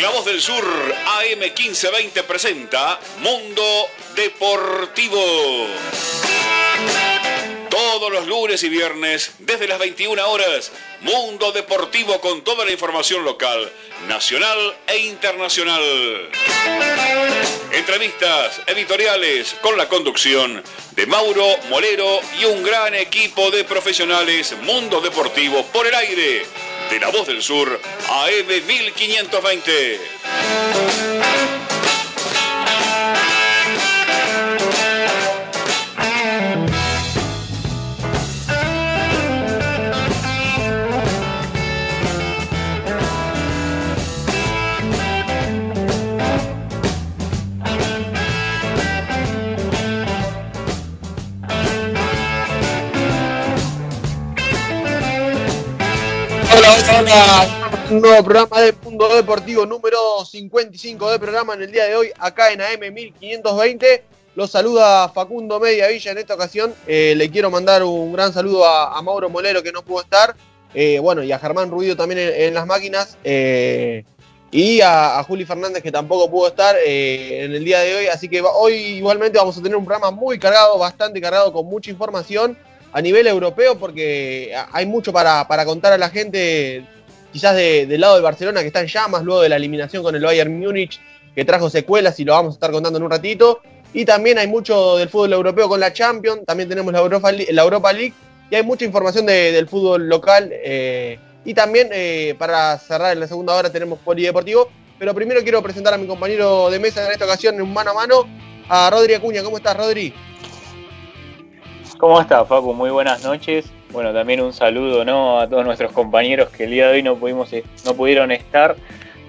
La Voz del Sur AM 1520 presenta Mundo Deportivo. Todos los lunes y viernes, desde las 21 horas, Mundo Deportivo con toda la información local, nacional e internacional. Entrevistas editoriales con la conducción de Mauro Molero y un gran equipo de profesionales Mundo Deportivo por el aire de La Voz del Sur AM 1520. Un nuevo programa de Mundo Deportivo número 55 de programa en el día de hoy, acá en AM 1520. Los saluda Facundo Media Villa en esta ocasión. Eh, le quiero mandar un gran saludo a, Mauro Molero que no pudo estar. Eh, bueno, y a Germán Ruido también en, las máquinas. eh, y a, Juli Fernández que tampoco pudo estar en el día de hoy. Así que hoy igualmente vamos a tener un programa muy cargado, bastante cargado, con mucha información a nivel europeo porque hay mucho para, para contar a la gente, quizás de- del lado de Barcelona que está en llamas luego de la eliminación con el Bayern Múnich que trajo secuelas y lo vamos a estar contando en un ratito. Y también hay mucho del fútbol europeo con la Champions, también tenemos la Europa, la Europa League y hay mucha información de- del fútbol local. eh, y también eh, para cerrar en la segunda hora tenemos Polideportivo. Pero primero quiero presentar a mi compañero de mesa en esta ocasión en un mano a mano, a Rodri Acuña. ¿Cómo estás, Rodri? ¿Cómo estás, Facu? Muy buenas noches. Bueno, también un saludo ¿no? a todos nuestros compañeros que el día de hoy no, pudimos, no pudieron estar.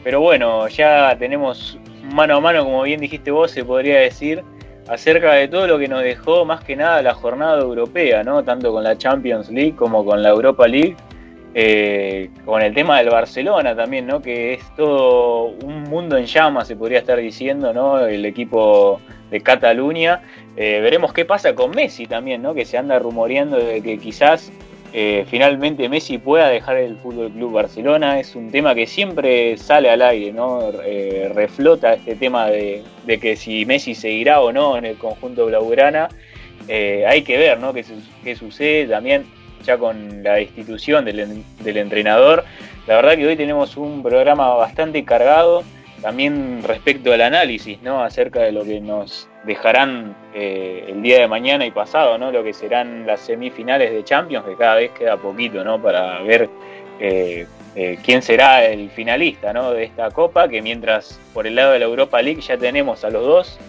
Pero bueno, ya tenemos mano a mano, como bien dijiste vos, se podría decir, acerca de todo lo que nos dejó más que nada la jornada europea, ¿no? Tanto con la Champions League como con la Europa League. eh, con el tema del Barcelona también, ¿no? Que es todo un mundo en llamas, se podría estar diciendo, ¿no? El equipo de Cataluña. Eh, veremos qué pasa con Messi también, ¿no? Que se anda rumoreando de que quizás eh, finalmente Messi pueda dejar el Fútbol Club Barcelona. Es un tema que siempre sale al aire, ¿no? Eh, reflota este tema de, que si Messi seguirá o no en el conjunto blaugrana. Eh, hay que ver, ¿no? Qué sucede también ya con la destitución del, en- del entrenador. La verdad que hoy tenemos un programa bastante cargado también respecto al análisis, ¿no? Acerca de lo que nos dejarán eh, el día de mañana y pasado, ¿no? Lo que serán las semifinales de Champions, que cada vez queda poquito, ¿no? Para ver eh, eh, quién será el finalista, ¿no? De esta copa, que mientras por el lado de la Europa League ya tenemos a los dos,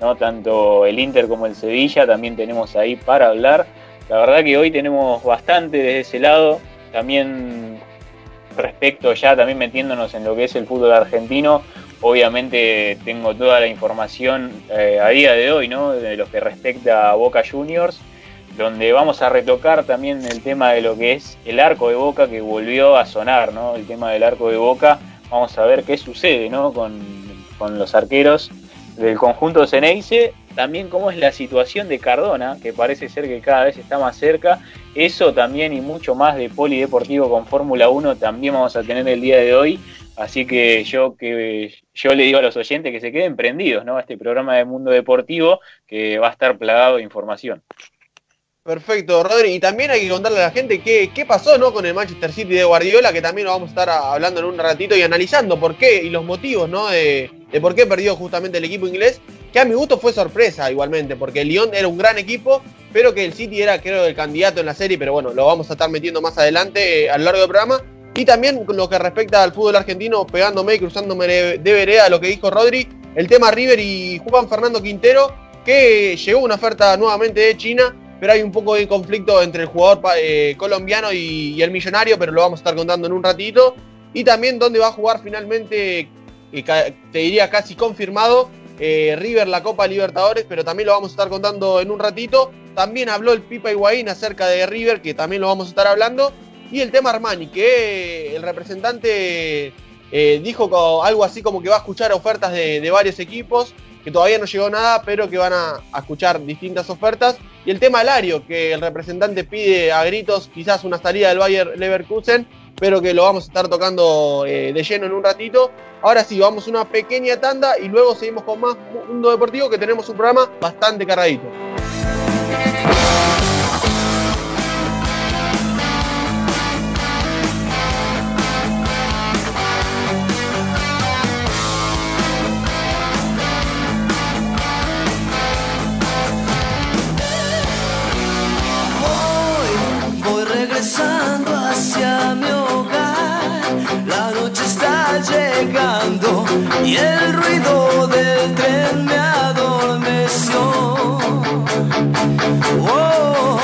¿no? Tanto el Inter como el Sevilla también tenemos ahí para hablar. La verdad que hoy tenemos bastante desde ese lado, también respecto ya también metiéndonos en lo que es el fútbol argentino, obviamente tengo toda la información eh, a día de hoy, ¿no? De lo que respecta a Boca Juniors, donde vamos a retocar también el tema de lo que es el arco de Boca que volvió a sonar, ¿no? El tema del arco de Boca, vamos a ver qué sucede, ¿no? Con, con los arqueros del conjunto Ceneice, también cómo es la situación de Cardona, que parece ser que cada vez está más cerca, eso también y mucho más de polideportivo con Fórmula 1 también vamos a tener el día de hoy. Así que yo que yo le digo a los oyentes que se queden prendidos ¿no? a este programa de Mundo Deportivo que va a estar plagado de información. Perfecto, Rodri. Y también hay que contarle a la gente qué, qué pasó ¿no? con el Manchester City de Guardiola, que también lo vamos a estar hablando en un ratito y analizando por qué y los motivos ¿no? de, de por qué perdió justamente el equipo inglés, que a mi gusto fue sorpresa igualmente, porque el Lyon era un gran equipo, pero que el City era creo el candidato en la serie, pero bueno, lo vamos a estar metiendo más adelante eh, a lo largo del programa. Y también lo que respecta al fútbol argentino, pegándome y cruzándome de vereda lo que dijo Rodri, el tema River y Juan Fernando Quintero, que llegó una oferta nuevamente de China, pero hay un poco de conflicto entre el jugador eh, colombiano y, el millonario, pero lo vamos a estar contando en un ratito. Y también dónde va a jugar finalmente, eh, te diría casi confirmado, eh, River la Copa Libertadores, pero también lo vamos a estar contando en un ratito. También habló el Pipa Higuaín acerca de River, que también lo vamos a estar hablando. Y el tema Armani, que el representante eh, dijo algo así como que va a escuchar ofertas de, varios equipos, que todavía no llegó nada, pero que van a, escuchar distintas ofertas. Y el tema Lario, que el representante pide a gritos quizás una salida del Bayer Leverkusen pero que lo vamos a estar tocando eh, de lleno en un ratito. Ahora sí, vamos a una pequeña tanda y luego seguimos con más Mundo Deportivo, que tenemos un programa bastante cargadito. Y el ruido del tren me adormeció. Oh,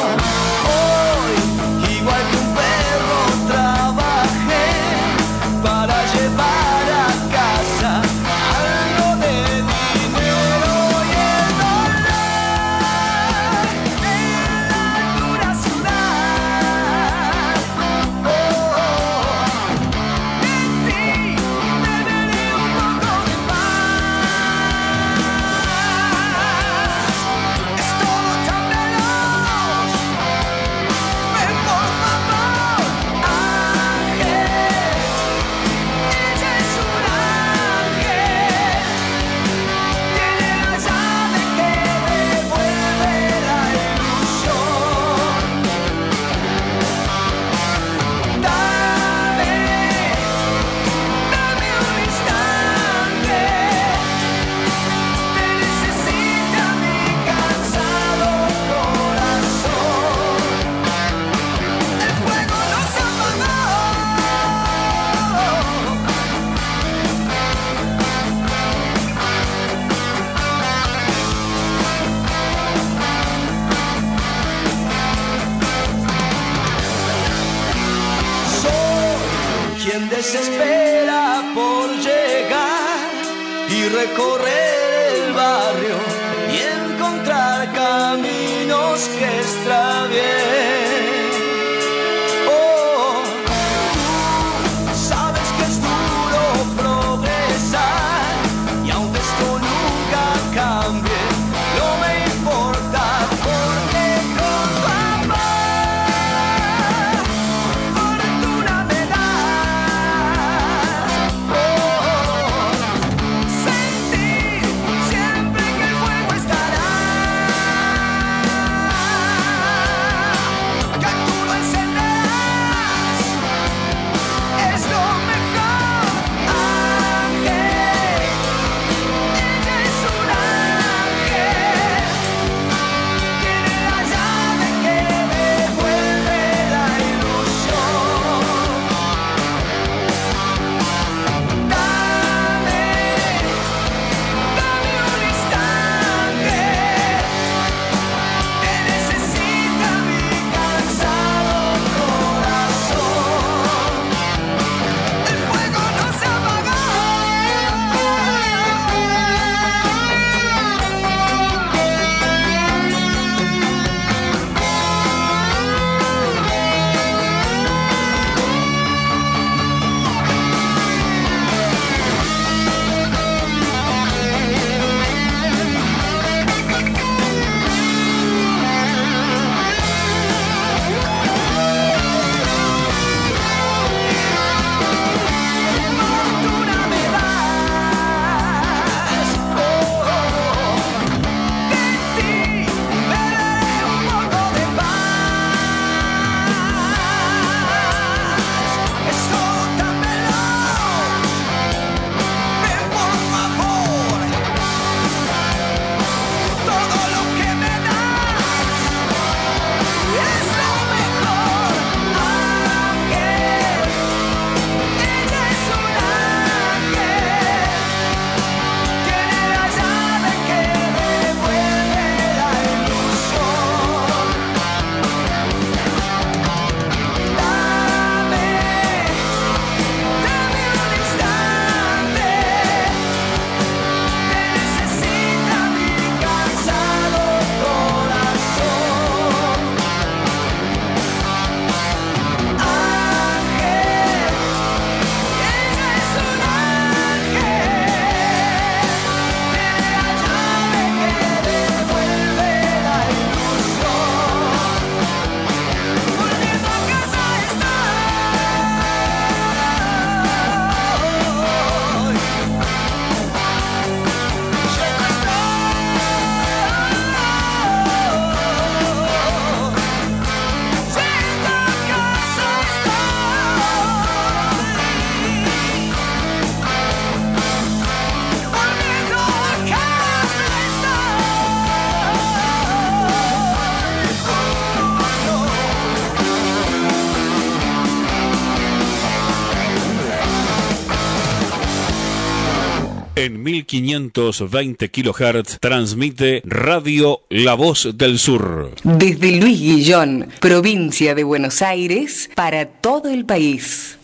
1520 kHz transmite Radio La Voz del Sur. Desde Luis Guillón, provincia de Buenos Aires, para todo el país.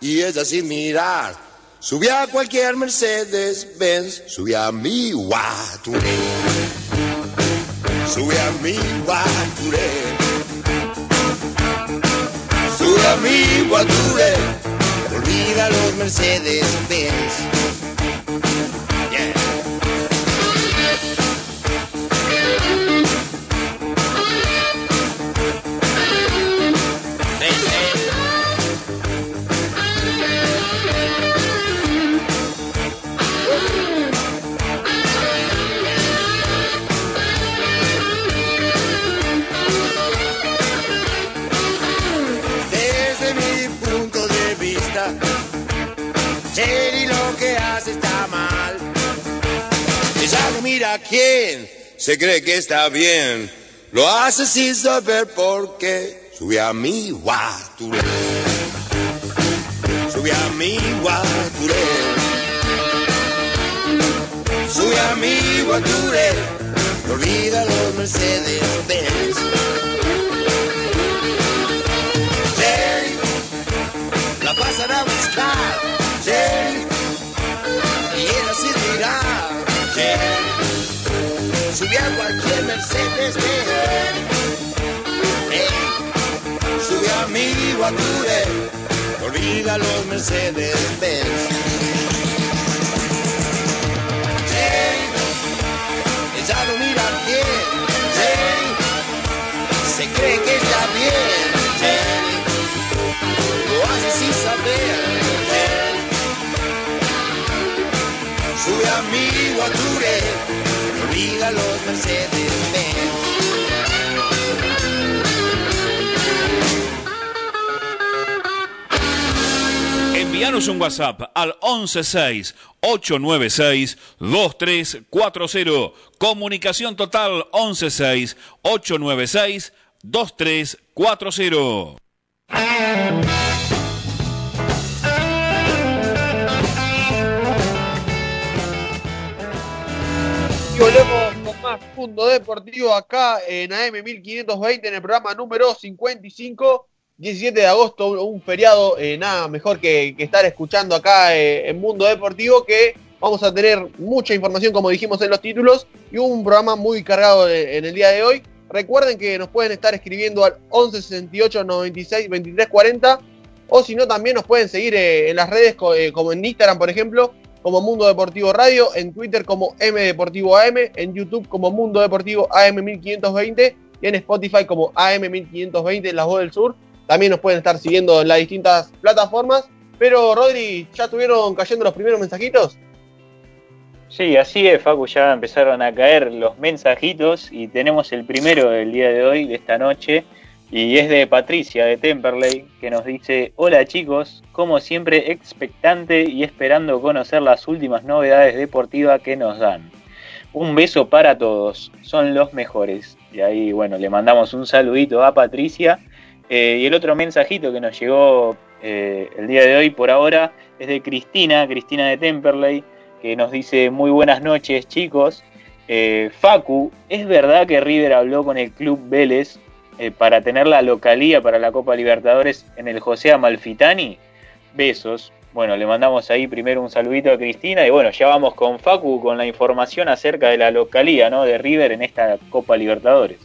Y ella sin mirar. Sube a cualquier Mercedes Benz sube a mi Guaturé. Sube a mi Guaturé. Sube a mi Guaturé. Olvida los Mercedes Benz mira quién, se cree que está bien. Lo hace sin saber por qué. Sube a mi guaturé. Sube a mi guaturé. Sube a mi guaturé. No olvida los Mercedes Benz. Sube a cualquier Mercedes Benz. Hey, sube a mi guature, olvida los Mercedes Benz. Jerry, ella no mira quién. Jerry, se cree que está bien. Lo hace sin saber. Sube a mi guature, olvida los Mercedes Benz. Envíanos un WhatsApp al 116-896-2340. Comunicación total 116-896-2340. Y volvemos con Mundo Deportivo acá en AM 1520 en el programa número 55, 17 de agosto, un feriado, eh, nada mejor que, estar escuchando acá eh, en Mundo Deportivo que vamos a tener mucha información como dijimos en los títulos y un programa muy cargado en, el día de hoy. Recuerden que nos pueden estar escribiendo al 11 68 96 23 40 o si no también nos pueden seguir eh, en las redes co- como en Instagram por ejemplo como Mundo Deportivo Radio, en Twitter como M Deportivo AM, en YouTube como Mundo Deportivo AM 1520 y en Spotify como AM 1520 La Voz del Sur. También nos pueden estar siguiendo en las distintas plataformas. Pero Rodri, ¿ya estuvieron cayendo los primeros mensajitos? Sí, así es, Facu, ya empezaron a caer los mensajitos y tenemos el primero del día de hoy, de esta noche, y es de Patricia de Temperley, que nos dice, hola chicos, como siempre expectante y esperando conocer las últimas novedades deportivas que nos dan. Un beso para todos, son los mejores. Y ahí, bueno, le mandamos un saludito a Patricia. Eh, y el otro mensajito que nos llegó eh, el día de hoy por ahora es de Cristina, Cristina de Temperley, que nos dice muy buenas noches chicos. Eh, Facu, ¿es verdad que River habló con el club Vélez eh, para tener la localía para la Copa Libertadores en el José Amalfitani? Besos. Bueno, le mandamos ahí primero un saludito a Cristina y bueno, ya vamos con Facu con la información acerca de la localía ¿no? de River en esta Copa Libertadores.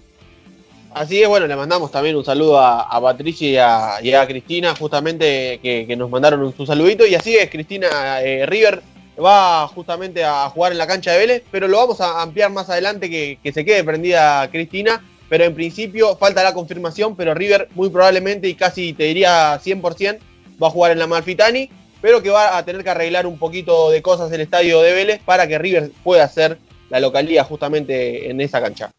Así es, bueno, le mandamos también un saludo a, Patricia y a, Cristina, justamente que, nos mandaron su saludito. Y así es, Cristina, eh, River va justamente a jugar en la cancha de Vélez, pero lo vamos a ampliar más adelante que, que se quede prendida Cristina. Pero en principio falta la confirmación, pero River muy probablemente y casi te diría 100% va a jugar en la Malfitani. pero que va a tener que arreglar un poquito de cosas el estadio de Vélez para que River pueda hacer la localía justamente en esa cancha.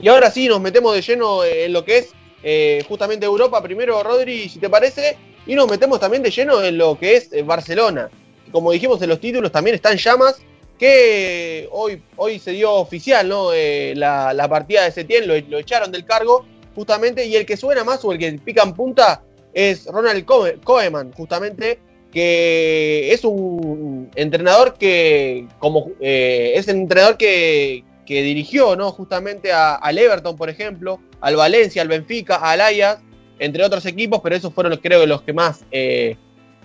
Y ahora sí, nos metemos de lleno en lo que es eh, justamente Europa. Primero, Rodri, si te parece, y nos metemos también de lleno en lo que es eh, Barcelona. Como dijimos en los títulos, también están llamas, que hoy, hoy se dio oficial ¿no? Eh, la, la, partida de Setién, lo, echaron del cargo, justamente, y el que suena más o el que pica en punta es Ronald Koeman, justamente, que es un entrenador que, como eh, es un entrenador que, que dirigió ¿no? justamente al Everton, por ejemplo, al Valencia, al Benfica, al Ajax, entre otros equipos, pero esos fueron creo los que más eh,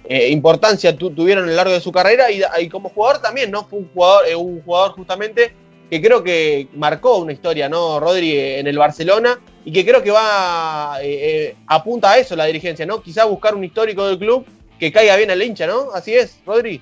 eh, importancia tu, tuvieron a lo largo de su carrera y, como jugador también, ¿no? Fue un jugador, eh, un jugador justamente que creo que marcó una historia, ¿no? Rodri en el Barcelona y que creo que va eh, apunta a eso la dirigencia, ¿no? Quizá buscar un histórico del club que caiga bien al hincha, ¿no? Así es, Rodri.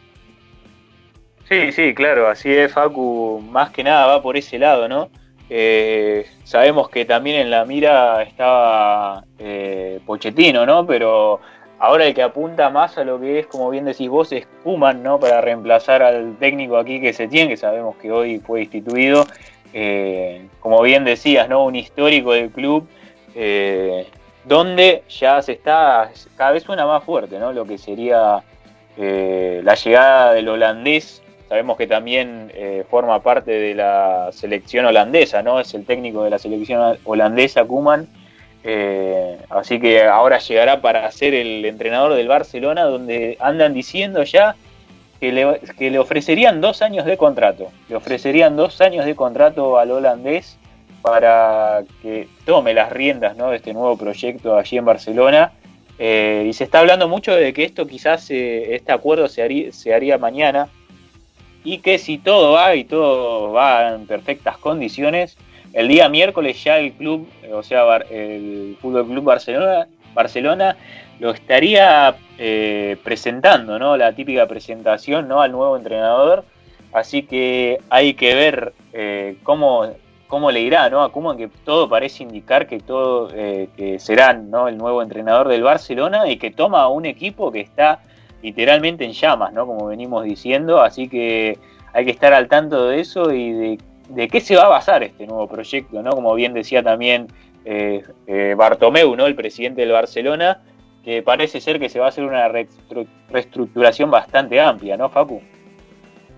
Sí, sí, claro, así es, Facu, más que nada va por ese lado, ¿no? Eh, sabemos que también en la mira estaba eh, Pochettino, ¿no? Pero ahora el que apunta más a lo que es, como bien decís vos, es Kuman, ¿no? Para reemplazar al técnico aquí que se tiene, que sabemos que hoy fue instituido. Eh, como bien decías, ¿no? Un histórico del club, eh, donde ya se está, cada vez suena más fuerte, ¿no? Lo que sería eh, la llegada del holandés Sabemos que también forma parte de la selección holandesa, ¿no? Es el técnico de la selección holandesa, Kuman. Eh, así que ahora llegará para ser el entrenador del Barcelona, donde andan diciendo ya que le, ofrecerían dos años de contrato. Le ofrecerían dos años de contrato al holandés para que tome las riendas de este nuevo proyecto allí en Barcelona. Eh, y se está hablando mucho de que esto quizás, eh, este acuerdo se haría, se haría mañana, y que si todo va y todo va en perfectas condiciones, el día miércoles ya el club, o sea, el Fútbol Club Barcelona, Barcelona lo estaría eh, presentando, ¿no? La típica presentación, ¿no? Al nuevo entrenador. Así que hay que ver eh, cómo, cómo le irá, ¿no? A Koeman, que todo parece indicar que todo eh, que será, ¿no? El nuevo entrenador del Barcelona y que toma un equipo que está literalmente en llamas, ¿no? Como venimos diciendo, así que hay que estar al tanto de eso y de, de qué se va a basar este nuevo proyecto, ¿no? Como bien decía también eh, eh, Bartomeu, ¿no? El presidente del Barcelona, que parece ser que se va a hacer una reestructuración bastante amplia, ¿no, Facu?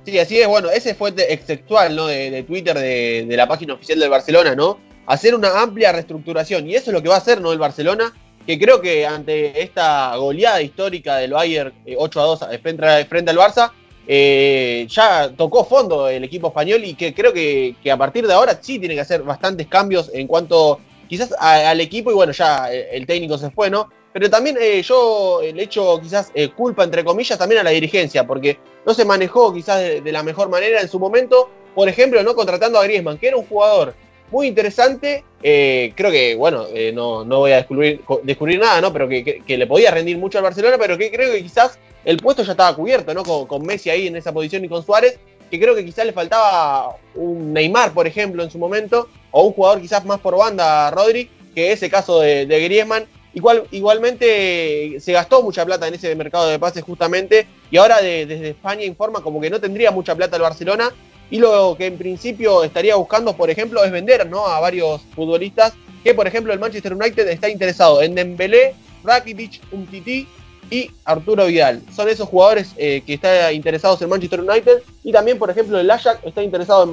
Sí, así es, bueno, ese fue exceptual, ¿no? De, de Twitter de, la página oficial del Barcelona, ¿no? Hacer una amplia reestructuración. Y eso es lo que va a hacer, ¿no? El Barcelona que creo que ante esta goleada histórica del Bayern eh, 8 a 2 frente, frente al Barça, eh, ya tocó fondo el equipo español y que creo que, que, a partir de ahora sí tiene que hacer bastantes cambios en cuanto quizás al equipo y bueno, ya eh, el técnico se fue, ¿no? Pero también eh, yo le echo quizás culpa, entre comillas, también a la dirigencia, porque no se manejó quizás de, de la mejor manera en su momento, por ejemplo, no contratando a Griezmann, que era un jugador muy interesante. Eh, creo que, bueno, eh, no, no, voy a descubrir, descubrir nada, ¿no? Pero que, que, le podía rendir mucho al Barcelona, pero que creo que quizás el puesto ya estaba cubierto, ¿no? Con, Messi ahí en esa posición y con Suárez, que creo que quizás le faltaba un Neymar, por ejemplo, en su momento, o un jugador quizás más por banda, Rodri, que ese caso de, de Griezmann. Igual, igualmente se gastó mucha plata en ese mercado de pases justamente, y ahora de, desde España informa como que no tendría mucha plata el Barcelona, y lo que en principio estaría buscando, por ejemplo, es vender ¿no? a varios futbolistas. Que, por ejemplo, el Manchester United está interesado en Dembélé, Rakitic, Umtiti y Arturo Vidal. Son esos jugadores eh, que están interesados en Manchester United. Y también, por ejemplo, el Ajax está interesado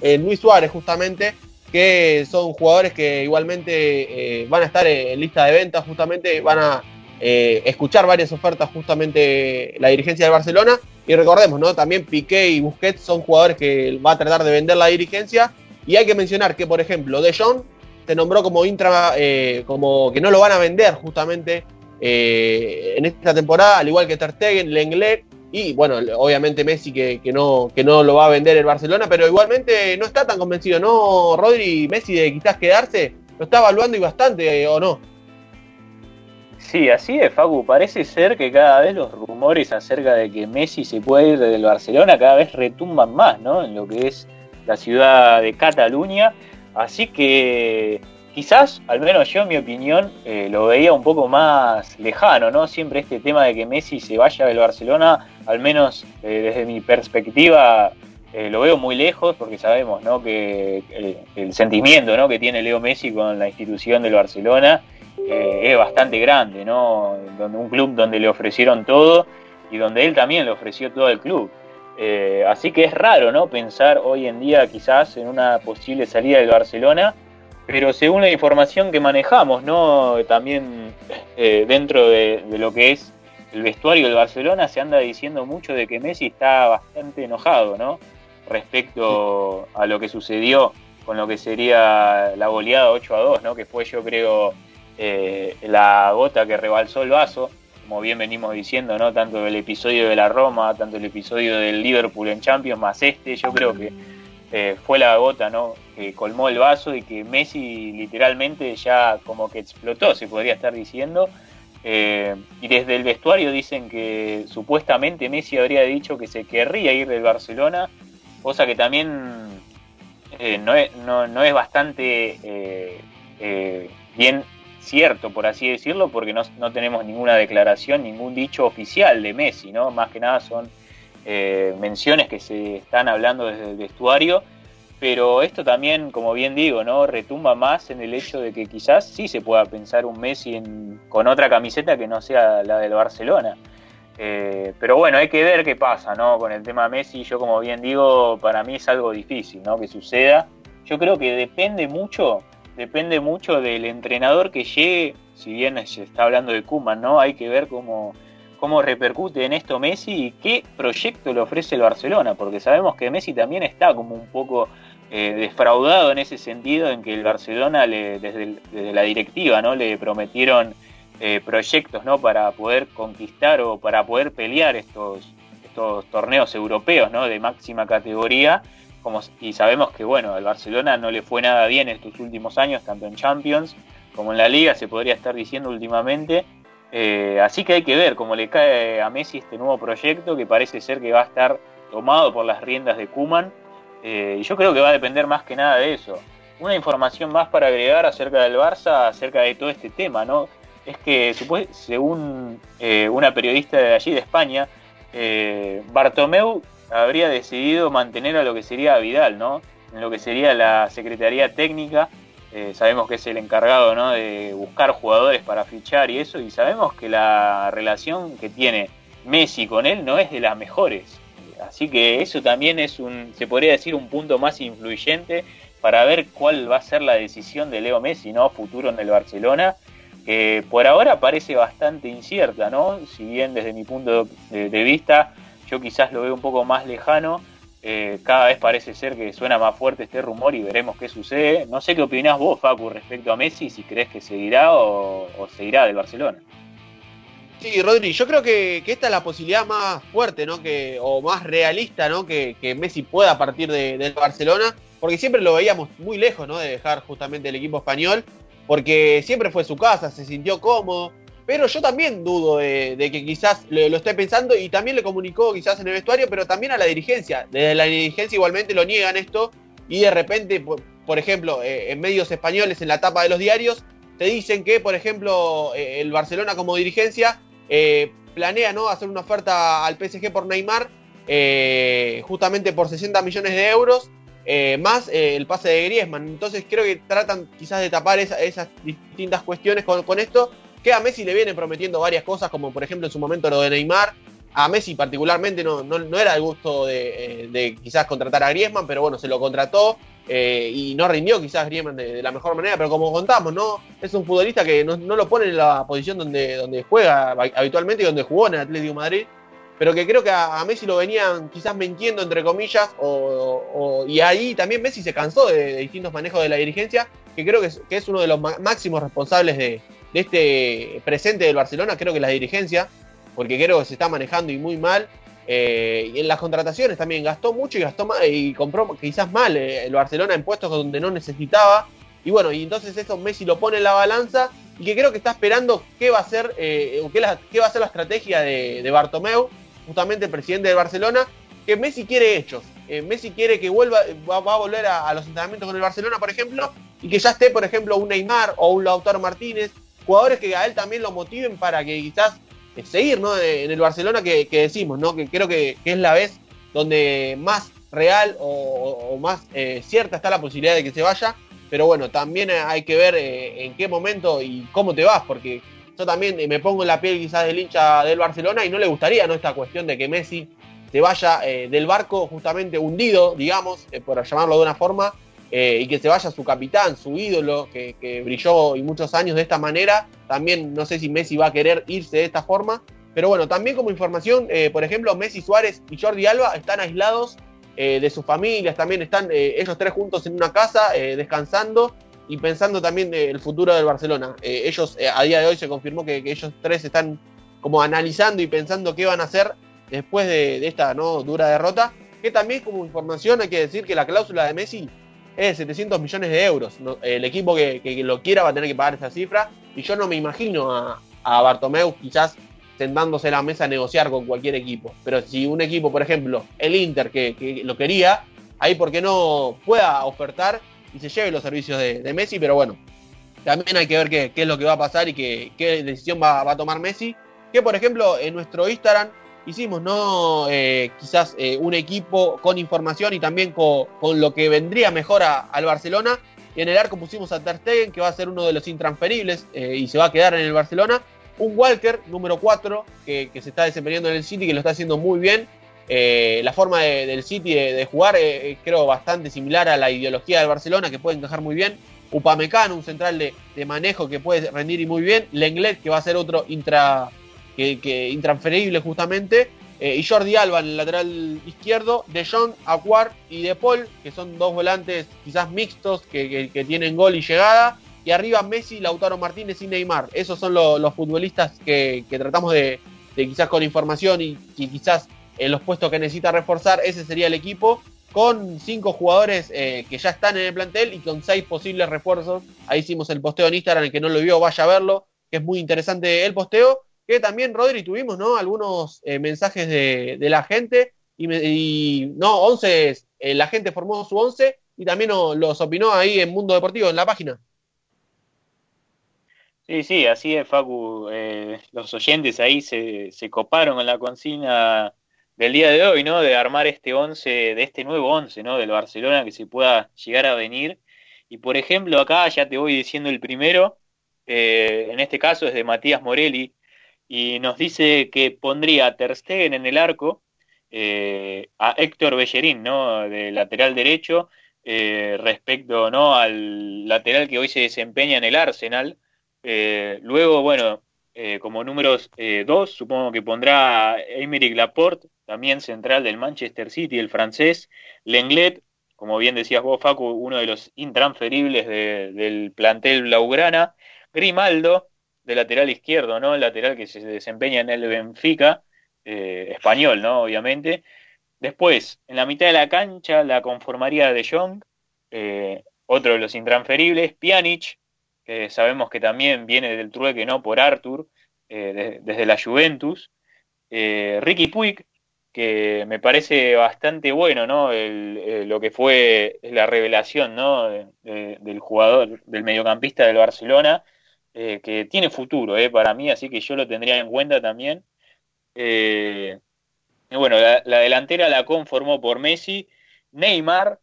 en, Luis Suárez, justamente. Que son jugadores que igualmente eh, van a estar en lista de ventas, justamente van a eh, escuchar varias ofertas justamente la dirigencia de Barcelona. Y recordemos, ¿no? También Piqué y Busquets son jugadores que va a tratar de vender la dirigencia. Y hay que mencionar que, por ejemplo, De Jong se nombró como intra, eh, como que no lo van a vender justamente eh, en esta temporada, al igual que Ter Stegen, Lenglet y bueno, obviamente Messi que, que, no, que no lo va a vender el Barcelona, pero igualmente no está tan convencido, ¿no, Rodri? Messi de quizás quedarse, lo está evaluando y bastante, ¿o no? Sí, así es, Facu. Parece ser que cada vez los rumores acerca de que Messi se puede ir del Barcelona cada vez retumban más, ¿no? En lo que es la ciudad de Cataluña. Así que quizás, al menos yo en mi opinión, eh, lo veía un poco más lejano, ¿no? Siempre este tema de que Messi se vaya del Barcelona, al menos eh, desde mi perspectiva, eh, lo veo muy lejos porque sabemos, ¿no? Que el sentimiento, ¿no? Que tiene Leo Messi con la institución del Barcelona es bastante grande, ¿no? Un club donde le ofrecieron todo y donde él también le ofreció todo el club. así que es raro, ¿no? Pensar hoy en día quizás en una posible salida del Barcelona pero según la información que manejamos, ¿no? También eh, dentro de, lo que es el vestuario del Barcelona se anda diciendo mucho de que Messi está bastante enojado, ¿no? Respecto a lo que sucedió con lo que sería la goleada 8 a 2, ¿no? Que fue yo creo eh, la gota que rebalsó el vaso, como bien venimos diciendo, ¿no? Tanto el episodio de la Roma, tanto el episodio del Liverpool en Champions, más este, yo creo que eh, fue la gota, ¿no? Que colmó el vaso y que Messi literalmente ya como que explotó, se podría estar diciendo. Eh, y desde el vestuario dicen que supuestamente Messi habría dicho que se querría ir del Barcelona, cosa que también eh, no, es, no, es bastante bien cierto, por así decirlo, porque no, no, tenemos ninguna declaración, ningún dicho oficial de Messi, ¿no? Más que nada son eh, menciones que se están hablando desde el vestuario, pero esto también, como bien digo, ¿no? retumba más en el hecho de que quizás sí se pueda pensar un Messi con otra camiseta que no sea la del Barcelona. Eh, pero bueno, hay que ver qué pasa, ¿no? Con el tema Messi, yo como bien digo, para mí es algo difícil, ¿no? Que suceda. Yo creo que depende mucho, depende mucho del entrenador que llegue, si bien se está hablando de Kuman, ¿no? Hay que ver cómo, cómo repercute en esto Messi y qué proyecto le ofrece el Barcelona, porque sabemos que Messi también está como un poco eh, defraudado en ese sentido, en que el Barcelona le, desde, la directiva no le prometieron eh, proyectos no para poder conquistar o para poder pelear estos, estos torneos europeos no de máxima categoría como, y sabemos que bueno al Barcelona no le fue nada bien estos últimos años tanto en Champions como en la Liga se podría estar diciendo últimamente eh, así que hay que ver cómo le cae a Messi este nuevo proyecto que parece ser que va a estar tomado por las riendas de Kuman. Eh, y yo creo que va a depender más que nada de eso. Una información más para agregar acerca del Barça, acerca de todo este tema, ¿no? Es que según eh, una periodista de allí de España, Bartomeu habría decidido mantener a lo que sería Vidal, ¿no? En lo que sería la Secretaría Técnica eh, sabemos que es el encargado ¿no? de buscar jugadores para fichar y eso, y sabemos que la relación que tiene Messi con él no es de las mejores. Así que eso también es un, se podría decir, un punto más influyente para ver cuál va a ser la decisión de Leo Messi, ¿no? Futuro en el Barcelona, que por ahora parece bastante incierta, ¿no? Si bien desde mi punto de vista yo quizás lo veo un poco más lejano, eh, cada vez parece ser que suena más fuerte este rumor y veremos qué sucede. No sé qué opinás vos, Facu, respecto a Messi, si crees que seguirá o, o seguirá del Barcelona. Sí, Rodri, yo creo que, esta es la posibilidad más fuerte, ¿no? Que, o más realista, ¿no? Que, Messi pueda partir de, del Barcelona, porque siempre lo veíamos muy lejos, ¿no? De dejar justamente el equipo español, porque siempre fue su casa, se sintió cómodo, pero yo también dudo de, que quizás lo, esté pensando y también le comunicó quizás en el vestuario, pero también a la dirigencia. Desde la dirigencia igualmente lo niegan esto y de repente, por, ejemplo, eh, en medios españoles, en la tapa de los diarios, te dicen que, por ejemplo, eh, el Barcelona como dirigencia eh, planea ¿no? hacer una oferta al PSG por Neymar, justamente por 60 millones de euros. Más el pase de Griezmann. Entonces creo que tratan quizás de tapar esas distintas cuestiones con, esto que a Messi le vienen prometiendo varias cosas, como por ejemplo en su momento lo de Neymar. A Messi particularmente no, no, era el gusto eh, de, quizás contratar a Griezmann, pero bueno, se lo contrató eh, y no rindió quizás Griezmann de, la mejor manera, pero como contamos, ¿no? Es un futbolista que no, lo pone en la posición donde, donde juega habitualmente y donde jugó en el Atlético Madrid, pero que creo que a, Messi lo venían quizás mintiendo, entre comillas, y ahí también Messi se cansó de, distintos manejos de la dirigencia, que creo que que es uno de los máximos responsables de, este presente del Barcelona, creo que la dirigencia, porque creo que se está manejando y muy mal. Eh, y en las contrataciones también gastó mucho y gastó mal, y compró quizás mal eh, el Barcelona en puestos donde no necesitaba. Y bueno, y entonces eso Messi lo pone en la balanza y que creo que está esperando qué va a ser, eh, qué, va a ser la estrategia de, de, Bartomeu, justamente el presidente de Barcelona, que Messi quiere hechos. Messi quiere que vuelva, va, a volver a, los entrenamientos con el Barcelona, por ejemplo, y que ya esté, por ejemplo, un Neymar o un Lautaro Martínez, jugadores que a él también lo motiven para que quizás eh, seguir ¿no? en el Barcelona que, decimos, ¿no? que creo que, es la vez donde más real o, más eh, cierta está la posibilidad de que se vaya, pero bueno, también hay que ver eh, en qué momento y cómo te vas, porque yo también me pongo en la piel quizás del hincha del Barcelona y no le gustaría ¿no? esta cuestión de que Messi se vaya del barco justamente hundido, digamos, por llamarlo de una forma, eh, y que se vaya su capitán, su ídolo, que, brilló y muchos años de esta manera. También no sé si Messi va a querer irse de esta forma. Pero bueno, también como información, eh, por ejemplo, Messi Suárez y Jordi Alba están aislados eh, de sus familias, también están ellos tres juntos en una casa, descansando y pensando también el futuro del Barcelona. ellos, a día de hoy se confirmó que, ellos tres están como analizando y pensando qué van a hacer después de, de esta ¿no? dura derrota. Que también como información hay que decir que la cláusula de Messi es 700 millones de euros. El equipo que, lo quiera va a tener que pagar esa cifra. Y yo no me imagino a, a Bartomeu quizás sentándose a la mesa a negociar con cualquier equipo. Pero si un equipo, por ejemplo, el Inter, que, lo quería, ahí por qué no pueda ofertar y se lleve los servicios de, Messi. Pero bueno, también hay que ver qué, es lo que va a pasar y qué, decisión va, a tomar Messi. Que por ejemplo en nuestro Instagram hicimos, ¿no? Eh, quizás eh, un equipo con información y también con, lo que vendría mejor al Barcelona. Y en el arco pusimos a Ter Stegen, que va a ser uno de los intransferibles eh, y se va a quedar en el Barcelona. Un Walker, número 4, que, se está desempeñando en el City, que lo está haciendo muy bien. La forma del City de, jugar creo bastante similar a la ideología del Barcelona, que puede encajar muy bien. Upamecano, un central de, manejo que puede rendir y muy bien. Lenglet, que va a ser otro intra que, intransferible justamente. Eh, y Jordi Alba en el lateral izquierdo, De Jong, Acuar y De Paul, que son dos volantes quizás mixtos que, tienen gol y llegada. Y arriba Messi, Lautaro Martínez y Neymar. Esos son los futbolistas que, tratamos de, quizás con información y, quizás en los puestos que necesita reforzar, ese sería el equipo. Con cinco jugadores eh, que ya están en el plantel y con seis posibles refuerzos. Ahí hicimos el posteo en Instagram, el que no lo vio vaya a verlo, que es muy interesante el posteo que también, Rodri, tuvimos ¿no? algunos eh, mensajes de, la gente y, no, 11, eh, la gente formó su 11 y también los opinó ahí en Mundo Deportivo, en la página. Sí, sí, así es, Facu. Eh, los oyentes ahí se, se coparon con la consigna del día de hoy, ¿no? De armar este 11, de este nuevo 11, ¿no? Del Barcelona que se pueda llegar a venir. Y por ejemplo, acá ya te voy diciendo el primero, en este caso es de Matías Morelli, y nos dice que pondría a Ter Stegen en el arco, eh, a Héctor Bellerín, ¿no? De lateral derecho, eh, respecto ¿no? al lateral que hoy se desempeña en el Arsenal. Eh, luego, bueno, como números dos, supongo que pondrá a Laporte, también central del Manchester City, el francés, Lenglet, como bien decías vos, Facu, uno de los intransferibles del plantel blaugrana, Grimaldo, de lateral izquierdo, ¿no? El lateral que se desempeña en el Benfica, eh, español, ¿no? Obviamente. Después, en la mitad de la cancha la conformaría De Jong, eh, otro de los intransferibles, Pjanic, que sabemos que también viene del trueque, ¿no? Por Arthur, eh, desde la Juventus. Ricky Puig, que me parece bastante bueno, ¿no? lo que fue la revelación, ¿no? del jugador, del mediocampista del Barcelona, eh, que tiene futuro eh, para mí, así que yo lo tendría en cuenta también. Eh, bueno, la, delantera la conformó por Messi, Neymar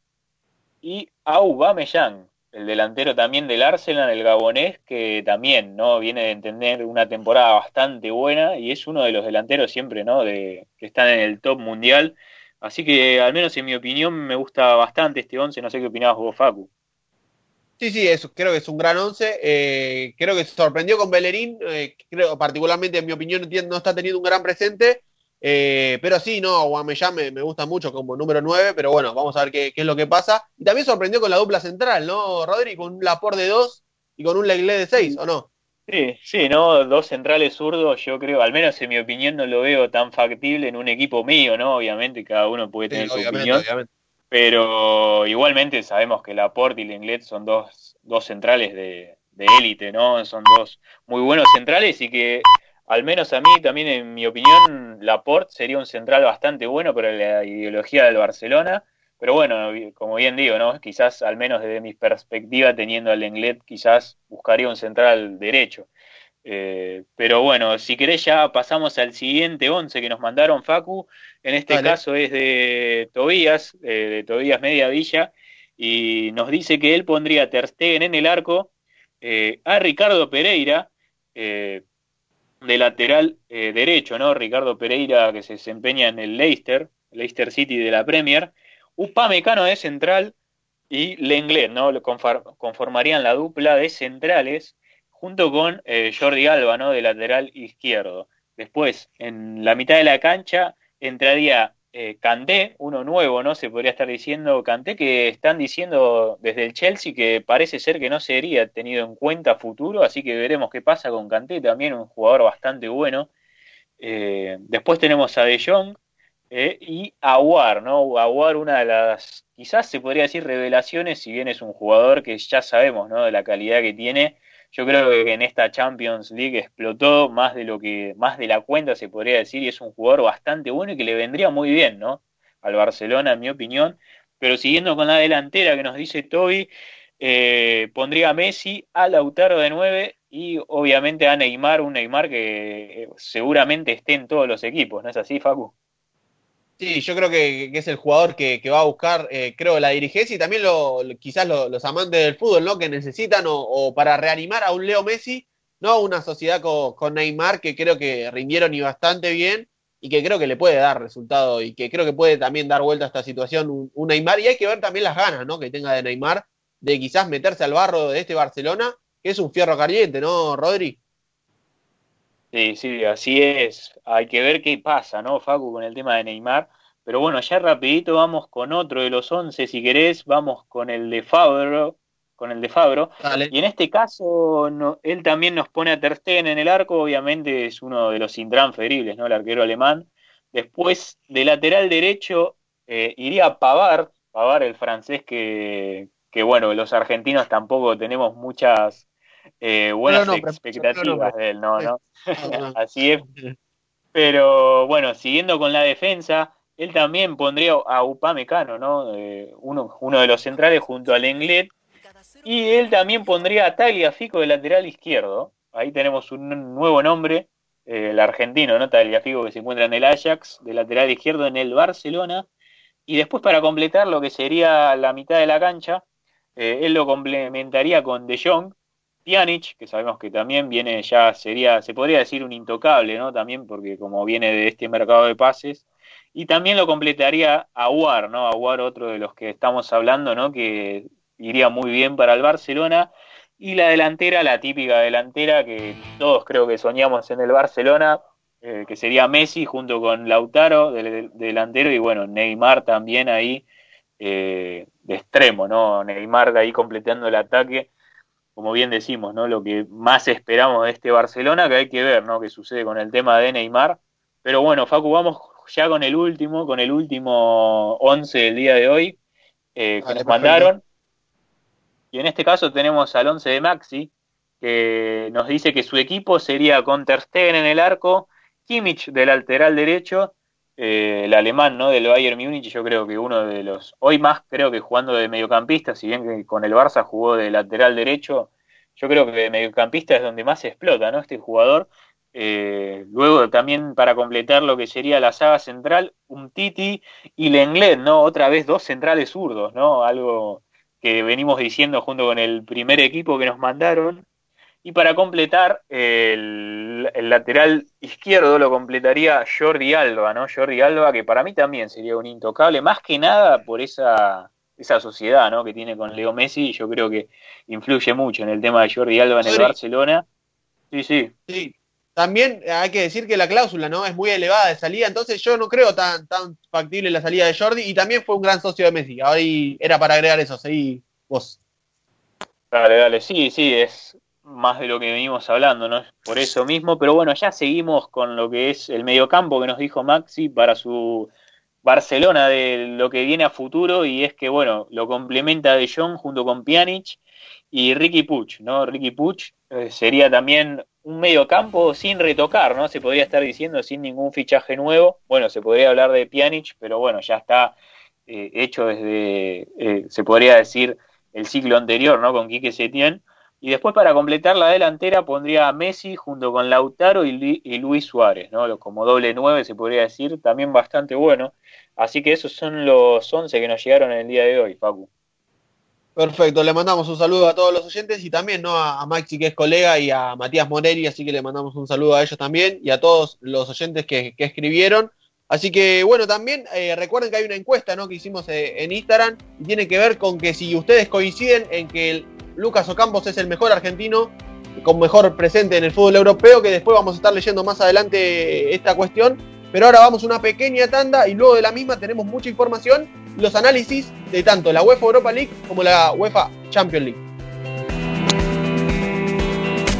y Aubameyang, el delantero también del Arsenal, el gabonés, que también no viene de tener una temporada bastante buena y es uno de los delanteros siempre ¿no? de, que están en el top mundial. Así que, al menos en mi opinión, me gusta bastante este 11. No sé qué opinabas vos, Facu. Sí, sí, eso, creo que es un gran once. Eh, creo que sorprendió con Bellerín. Eh, creo, particularmente, en mi opinión, no está teniendo un gran presente. Eh, pero sí, no, Guamellán me, me, gusta mucho como número 9, pero bueno, vamos a ver qué, es lo que pasa. Y también sorprendió con la dupla central, ¿no, Rodri? Con un Lapor de 2 y con un Leglé de 6, ¿o no? Sí, sí, ¿no? Dos centrales zurdos, yo creo, al menos en mi opinión, no lo veo tan factible en un equipo mío, ¿no? Obviamente, cada uno puede tener su opinión. Obviamente. Pero igualmente sabemos que Laporte y Lenglet son dos, dos centrales de élite, ¿no? Son dos muy buenos centrales y que, al menos a mí, también en mi opinión, Laporte sería un central bastante bueno para la ideología del Barcelona. pero bueno, como bien digo, ¿no? Quizás, al menos desde mi perspectiva, teniendo al Lenglet, quizás buscaría un central derecho. Eh, pero bueno, si querés ya pasamos al siguiente 11 que nos mandaron Facu. En este caso es de Tobías, eh, de Tobías Media Villa, y nos dice que él pondría a Ter Stegen en el arco, eh, a Ricardo Pereira, de lateral derecho, ¿no? Ricardo Pereira que se desempeña en el Leicester, Leicester City de la Premier, Upamecano de central y Lenglet, ¿no? Conformarían la dupla de centrales junto con eh, Jordi Alba, ¿no? De lateral izquierdo. Después, en la mitad de la cancha, entraría eh, Kanté, uno nuevo, ¿no? Se podría estar diciendo Kanté, que están diciendo desde el Chelsea que parece ser que no sería tenido en cuenta futuro, así que veremos qué pasa con Kanté, también un jugador bastante bueno. Eh, después tenemos a De Jong eh, y Aguar, ¿no? Aguar, una de las, quizás se podría decir revelaciones, si bien es un jugador que ya sabemos, ¿no? De la calidad que tiene yo creo que en esta Champions League explotó más de lo que, más de la cuenta se podría decir, y es un jugador bastante bueno y que le vendría muy bien, ¿no? Al Barcelona, en mi opinión. Pero siguiendo con la delantera que nos dice Toby, eh, pondría a Messi, a Lautaro de 9 y obviamente a Neymar, un Neymar que eh, seguramente esté en todos los equipos, ¿no es así, Facu? Sí, yo creo que, es el jugador que, va a buscar, eh, creo, la dirigencia y también lo, quizás los amantes del fútbol, ¿no? Que necesitan o, para reanimar a un Leo Messi, ¿no? Una sociedad con, Neymar que creo que rindieron y bastante bien y que creo que le puede dar resultado y que creo que puede también dar vuelta a esta situación un, Neymar y hay que ver también las ganas, ¿no? Que tenga de Neymar de quizás meterse al barro de este Barcelona, que es un fierro caliente, ¿no, Rodri? Sí, sí, así es. Hay que ver qué pasa, ¿no, Facu, con el tema de Neymar? Pero bueno, ya rapidito vamos con otro de los 11, si querés, vamos con el de Fabro, con el de Fabro. Y en este caso, él también nos pone a Ter Stegen en el arco, obviamente es uno de los intransferibles, ¿no? El arquero alemán. Después, de lateral derecho, eh, iría Pavar, Pavar el francés que, que, bueno, los argentinos tampoco tenemos muchas eh, buenas expectativas de él, ¿no? ¿no? Así es. Pero bueno, siguiendo con la defensa, él también pondría a Upamecano, ¿no? Eh, uno, uno de los centrales junto al Englet. Y él también pondría a Tagliafico de lateral izquierdo. Ahí tenemos un nuevo nombre, eh, el argentino, ¿no? Tagliafico que se encuentra en el Ajax, de lateral izquierdo en el Barcelona. Y después para completar lo que sería la mitad de la cancha, él lo complementaría con De Jong, Pjanic, que sabemos que también viene ya, sería, se podría decir un intocable, ¿no? También porque como viene de este mercado de pases. Y también lo completaría Aguar, ¿no? Aguar, otro de los que estamos hablando, ¿no? Que iría muy bien para el Barcelona. Y la delantera, la típica delantera que todos creo que soñamos en el Barcelona, eh, que sería Messi junto con Lautaro, del, delantero, y bueno, Neymar también ahí eh, de extremo, ¿no? Neymar de ahí completando el ataque como bien decimos, ¿no? Lo que más esperamos de este Barcelona, que hay que ver, ¿no? Qué sucede con el tema de Neymar. Pero bueno, Facu, vamos ya con el último, con el último 11 del día de hoy, eh, que nos mandaron. Y en este caso tenemos al 11 de Maxi, que nos dice que su equipo sería con Ter Stegen en el arco, Kimmich del lateral derecho, eh, el alemán ¿no? del Bayern Múnich, yo creo que uno de los, hoy más creo que jugando de mediocampista, si bien que con el Barça jugó de lateral derecho, yo creo que de mediocampista es donde más se explota, ¿no? Este jugador. Eh, luego también para completar lo que sería la saga central, un Titi y Lenglet, ¿no? Otra vez dos centrales zurdos, ¿no? Algo que venimos diciendo junto con el primer equipo que nos mandaron. Y para completar, el, lateral izquierdo lo completaría Jordi Alba, ¿no? Jordi Alba, que para mí también sería un intocable, más que nada por esa, esa sociedad, ¿no? Que tiene con Leo Messi, yo creo que influye mucho en el tema de Jordi Alba en el Barcelona. Sí, sí. Sí, también hay que decir que la cláusula no es muy elevada de salida, entonces yo no creo tan, tan factible la salida de Jordi y también fue un gran socio de Messi. Ahí era para agregar eso, seguí vos. Dale, dale, sí, sí, es más de lo que venimos hablando, ¿no? Por eso mismo, pero bueno, ya seguimos con lo que es el mediocampo que nos dijo Maxi para su Barcelona de lo que viene a futuro y es que, bueno, lo complementa De Jong junto con Pjanic y Ricky Puch, ¿no? Ricky Puch eh, sería también un mediocampo sin retocar, ¿no? Se podría estar diciendo sin ningún fichaje nuevo. Bueno, se podría hablar de Pjanic, pero bueno, ya está eh, hecho desde, eh, se podría decir, el ciclo anterior, ¿no? Con Quique Setién. Y después para completar la delantera pondría a Messi junto con Lautaro y, y Luis Suárez, ¿no? Como doble nueve se podría decir, también bastante bueno. Así que esos son los 11 que nos llegaron en el día de hoy, Facu. Perfecto, le mandamos un saludo a todos los oyentes y también ¿no? a, Maxi que es colega y a Matías Morelli, así que le mandamos un saludo a ellos también y a todos los oyentes que, escribieron. Así que bueno, también eh, recuerden que hay una encuesta ¿no? que hicimos eh, en Instagram y tiene que ver con que si ustedes coinciden en que Lucas Ocampos es el mejor argentino con mejor presente en el fútbol europeo, que después vamos a estar leyendo más adelante esta cuestión. Pero ahora vamos a una pequeña tanda y luego de la misma tenemos mucha información los análisis de tanto la UEFA Europa League como la UEFA Champions League.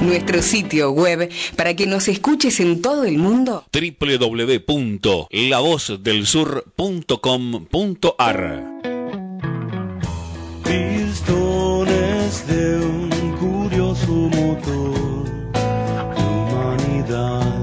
Nuestro sitio web para que nos escuches en todo el mundo www.lavozdelsur.com.ar De un curioso motor de humanidad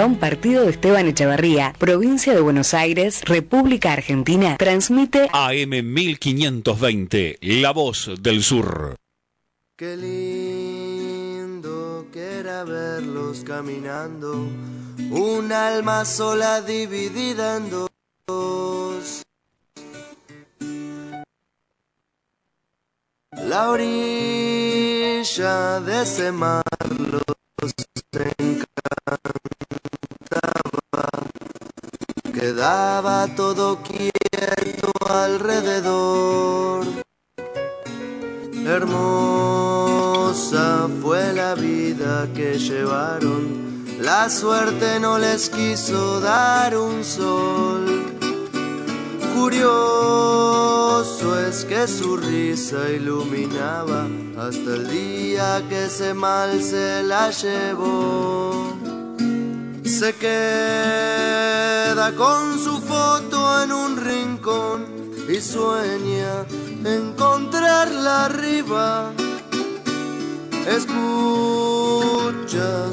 un partido de Esteban Echevarría, provincia de Buenos Aires, República Argentina, transmite AM 1520, La Voz del Sur. Qué lindo que era verlos caminando, un alma sola dividida en dos. La orilla de ese mar los encanta. Quedaba todo quieto alrededor. Hermosa fue la vida que llevaron, la suerte no les quiso dar un sol. Curioso es que su risa iluminaba hasta el día que ese mal se la llevó. Se queda con su foto en un rincón y sueña encontrarla arriba. Escucha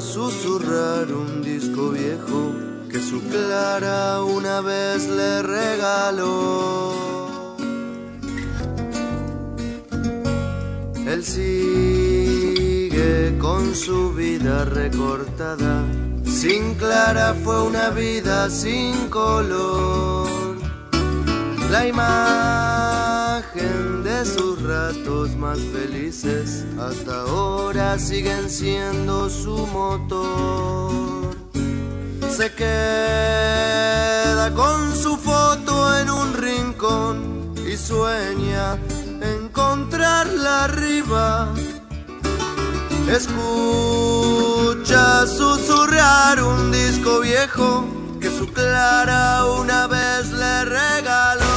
susurrar un disco viejo que su Clara una vez le regaló. Él sigue con su vida recortada. Sin Clara fue una vida sin color. La imagen de sus ratos más felices hasta ahora siguen siendo su motor. Se queda con su foto en un rincón y sueña encontrarla arriba. Escucha susurrar un disco viejo que su Clara una vez le regaló.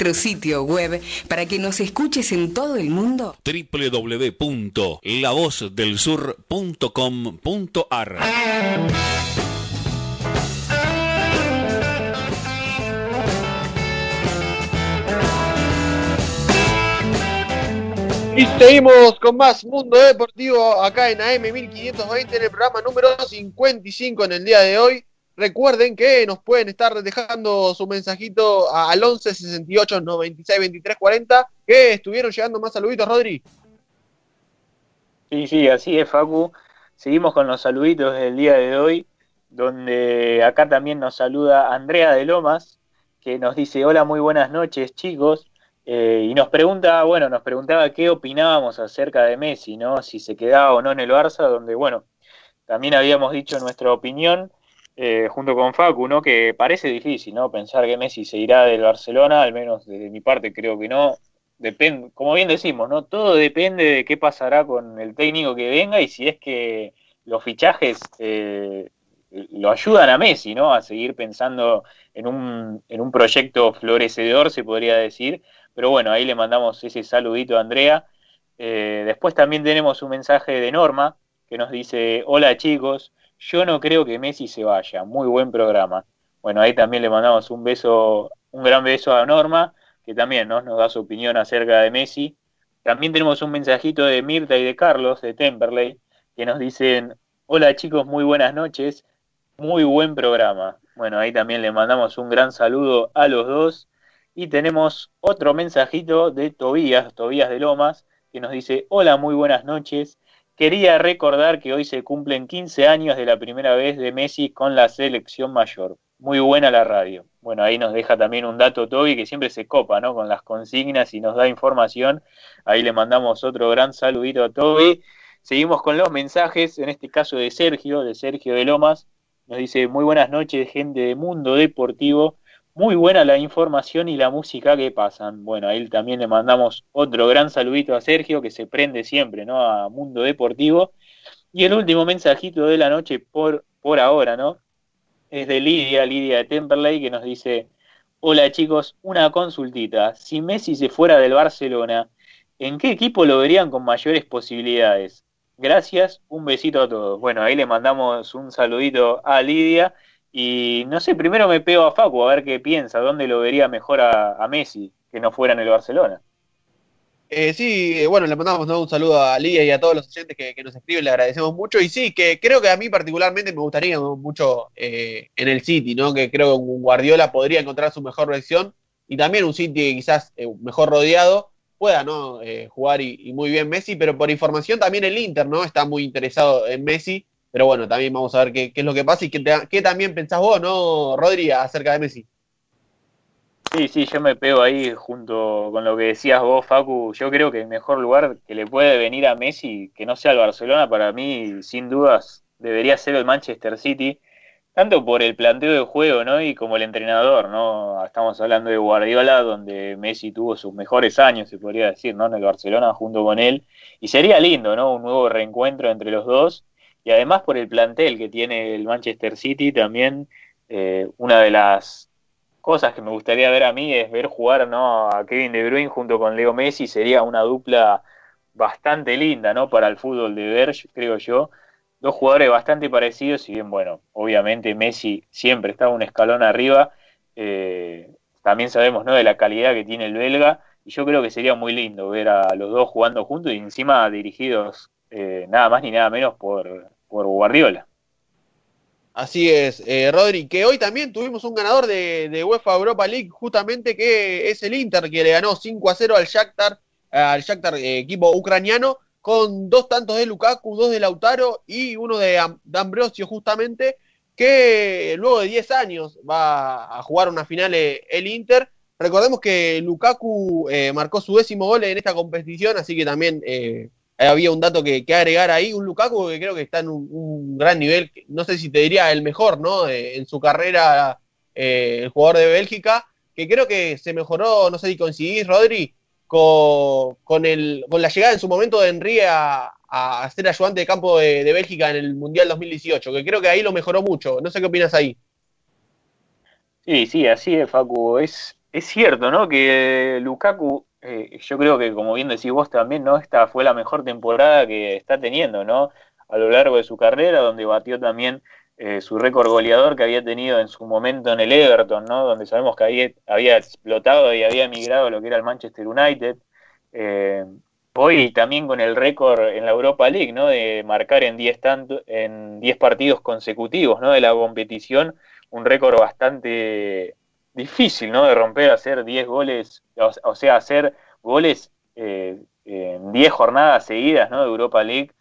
Nuestro sitio web para que nos escuches en todo el mundo. www.lavozdelsur.com.ar Y seguimos con más Mundo Deportivo acá en AM 1520 en el programa número 55 en el día de hoy. Recuerden que nos pueden estar dejando su mensajito al 11 68 96 23 40 que estuvieron llegando más saluditos, Rodri. Sí, sí, así es, Facu. Seguimos con los saluditos del día de hoy, donde acá también nos saluda Andrea de Lomas, que nos dice, hola, muy buenas noches, chicos. Eh, y nos pregunta, bueno, nos preguntaba qué opinábamos acerca de Messi, ¿no? Si se quedaba o no en el Barça, donde, bueno, también habíamos dicho nuestra opinión eh, junto con Facu, ¿no? Que parece difícil, ¿no? Pensar que Messi se irá del Barcelona, al menos de mi parte creo que no. Depende, como bien decimos, ¿no? Todo depende de qué pasará con el técnico que venga y si es que los fichajes eh, lo ayudan a Messi, ¿no? A seguir pensando en un, en un proyecto florecedor, se podría decir. Pero bueno, ahí le mandamos ese saludito a Andrea. Eh, después también tenemos un mensaje de Norma que nos dice, hola chicos, yo no creo que Messi se vaya, muy buen programa. Bueno, ahí también le mandamos un beso, un gran beso a Norma, que también nos da su opinión acerca de Messi. También tenemos un mensajito de Mirta y de Carlos de Temperley, que nos dicen, hola chicos, muy buenas noches, muy buen programa. Bueno, ahí también le mandamos un gran saludo a los dos. Y tenemos otro mensajito de Tobías, Tobías de Lomas, que nos dice, hola, muy buenas noches. Quería recordar que hoy se cumplen 15 años de la primera vez de Messi con la selección mayor. Muy buena la radio. Bueno, ahí nos deja también un dato Toby que siempre se copa, ¿no? Con las consignas y nos da información. Ahí le mandamos otro gran saludito a Toby. Seguimos con los mensajes, en este caso de Sergio, de Sergio de Lomas, nos dice, muy buenas noches, gente de Mundo Deportivo. Muy buena la información y la música que pasan. Bueno, ahí también le mandamos otro gran saludito a Sergio, que se prende siempre, ¿no? A Mundo Deportivo. Y el último mensajito de la noche por, por ahora, ¿no? Es de Lidia, Lidia de Temperley, que nos dice, hola chicos, una consultita. Si Messi se fuera del Barcelona, ¿en qué equipo lo verían con mayores posibilidades? Gracias, un besito a todos. Bueno, ahí le mandamos un saludito a Lidia. Y no sé, primero me pego a Facu a ver qué piensa, dónde lo vería mejor a, Messi que no fuera en el Barcelona. Eh, sí, bueno, le mandamos un saludo a Lidia y a todos los oyentes que, nos escriben, le agradecemos mucho. Y sí, que creo que a mí particularmente me gustaría mucho eh, en el City, ¿no? Que creo que un Guardiola podría encontrar su mejor versión y también un City quizás eh, mejor rodeado pueda ¿no? Eh, jugar y, muy bien Messi, pero por información también el Inter no está muy interesado en Messi, pero bueno, también vamos a ver qué, es lo que pasa y qué, también pensás vos, ¿no, Rodri, acerca de Messi? Sí, sí, yo me pego ahí junto con lo que decías vos, Facu. Yo creo que el mejor lugar que le puede venir a Messi, que no sea el Barcelona, para mí, sin dudas, debería ser el Manchester City tanto por el planteo de juego, ¿no? Y como el entrenador, ¿no? Estamos hablando de Guardiola, donde Messi tuvo sus mejores años, se podría decir, ¿no? En el Barcelona junto con él. Y sería lindo, ¿no? Un nuevo reencuentro entre los dos. Y además por el plantel que tiene el Manchester City, también eh, una de las cosas que me gustaría ver a mí es ver jugar, ¿no? A Kevin De Bruyne junto con Leo Messi. Sería una dupla bastante linda, ¿no? Para el fútbol de ver, creo yo dos jugadores bastante parecidos, si bien, bueno, obviamente Messi siempre está un escalón arriba, eh, también sabemos, ¿no?, de la calidad que tiene el belga, y yo creo que sería muy lindo ver a los dos jugando juntos y encima dirigidos eh, nada más ni nada menos por, Guardiola. Así es, eh, Rodri, que hoy también tuvimos un ganador de, UEFA Europa League, justamente que es el Inter, que le ganó 5 a 0 al Shakhtar, al Shakhtar, equipo ucraniano, con dos tantos de Lukaku, dos de Lautaro y uno de, Ambrosio justamente, que luego de 10 años va a jugar una final eh, el Inter. Recordemos que Lukaku eh, marcó su décimo gol en esta competición, así que también eh, había un dato que, agregar ahí. Un Lukaku que creo que está en un, gran nivel, no sé si te diría el mejor, ¿no? en su carrera, el jugador de Bélgica, que creo que se mejoró, no sé si coincidís, Rodri, con la llegada en su momento de Henry a, ser ayudante de campo de, Bélgica en el Mundial 2018, que creo que ahí lo mejoró mucho. No sé qué opinas ahí. Sí, sí, así es, Facu. Es, es cierto, ¿no? Que Lukaku, eh, yo creo que, como bien decís vos también, ¿no? Esta fue la mejor temporada que está teniendo, ¿no? A lo largo de su carrera, donde batió también eh, su récord goleador que había tenido en su momento en el Everton, ¿no? donde sabemos que había, explotado y había migrado a lo que era el Manchester United. Eh, hoy también con el récord en la Europa League, ¿no? de marcar en 10 en partidos consecutivos ¿no? de la competición, un récord bastante difícil ¿no? de romper, hacer 10 goles, o, sea, hacer goles eh, en 10 jornadas seguidas ¿no? de Europa League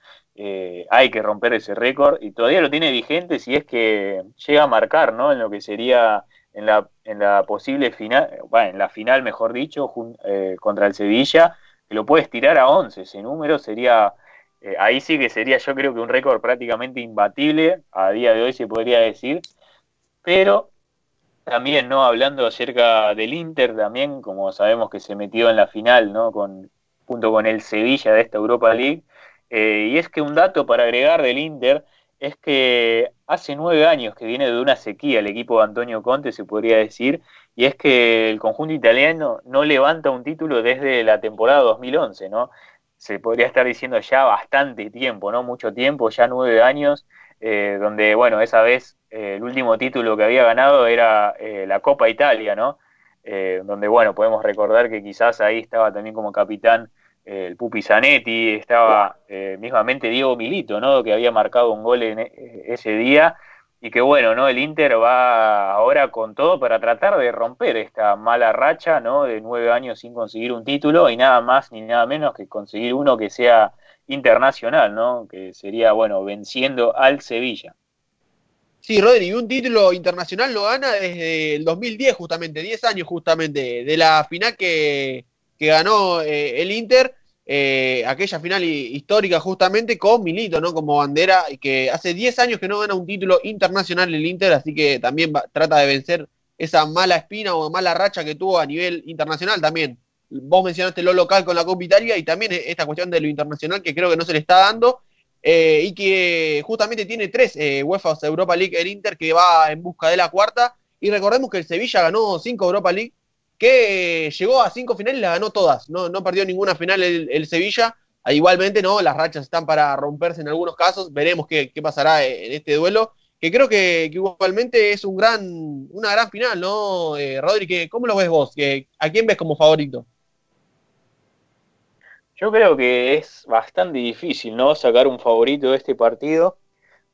eh, hay que romper ese récord y todavía lo tiene vigente si es que llega a marcar, ¿no? En lo que sería en la, en la posible final, bueno, en la final, mejor dicho, eh, contra el Sevilla, que lo puedes tirar a 11. Ese número sería, eh, ahí sí que sería yo creo que un récord prácticamente imbatible, a día de hoy se podría decir, pero también, ¿no? Hablando acerca del Inter, también, como sabemos que se metió en la final, ¿no? Con, junto con el Sevilla de esta Europa League, eh, y es que un dato para agregar del Inter es que hace nueve años que viene de una sequía el equipo de Antonio Conte, se podría decir, y es que el conjunto italiano no levanta un título desde la temporada 2011, ¿no? Se podría estar diciendo ya bastante tiempo, ¿no? Mucho tiempo, ya nueve años, eh, donde, bueno, esa vez eh, el último título que había ganado era eh, la Copa Italia, ¿no? donde, bueno, podemos recordar que quizás ahí estaba también como capitán el Pupi Zanetti, estaba mismamente Diego Milito, ¿no? Que había marcado un gol en ese día y que bueno, ¿no? El Inter va ahora con todo para tratar de romper esta mala racha, ¿no? De nueve años sin conseguir un título y nada más ni nada menos que conseguir uno que sea internacional, ¿no? Que sería, bueno, venciendo al Sevilla. Sí, Rodri, un título internacional lo gana desde el 2010 justamente, 10 años justamente, de la final que, que ganó eh, el Inter eh, aquella final histórica justamente con Milito, ¿no? Como bandera, y que hace 10 años que no gana un título internacional el Inter, así que también trata de vencer esa mala espina o mala racha que tuvo a nivel internacional también. Vos mencionaste lo local con la Copa Italia y también esta cuestión de lo internacional que creo que no se le está dando eh, y que justamente tiene tres eh, UEFA Europa League el Inter que va en busca de la cuarta y recordemos que el Sevilla ganó cinco Europa League que llegó a cinco finales y las ganó todas. No, no perdió ninguna final el, Sevilla. Ah, igualmente, no, las rachas están para romperse en algunos casos. Veremos qué, pasará en este duelo. Que creo que, igualmente es un gran, una gran final, ¿no, eh, Rodri? ¿Cómo lo ves vos? ¿A quién ves como favorito? Yo creo que es bastante difícil, ¿no? Sacar un favorito de este partido.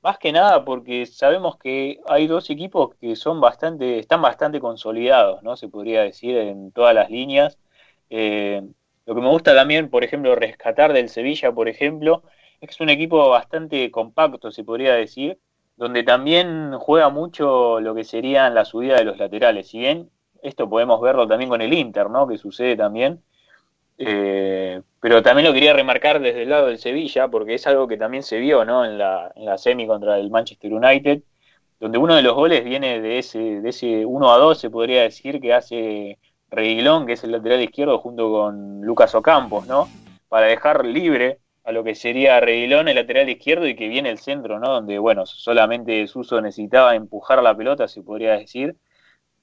Más que nada porque sabemos que hay dos equipos que son bastante, están bastante consolidados, ¿no? Se podría decir en todas las líneas. Eh, lo que me gusta también, por ejemplo, rescatar del Sevilla, por ejemplo, es que es un equipo bastante compacto, se podría decir, donde también juega mucho lo que serían la subida de los laterales. Si bien esto podemos verlo también con el Inter, ¿no? Que sucede también. Eh, pero también lo quería remarcar desde el lado del Sevilla, porque es algo que también se vio ¿no? en, la, en la semi contra el Manchester United, donde uno de los goles viene de ese, de ese 1 a 2, se podría decir, que hace Reguilón, que es el lateral izquierdo, junto con Lucas Ocampos, ¿no? Para dejar libre a lo que sería Reguilón, el lateral izquierdo, y que viene el centro, ¿no? Donde, bueno, solamente Suso necesitaba empujar la pelota, se podría decir,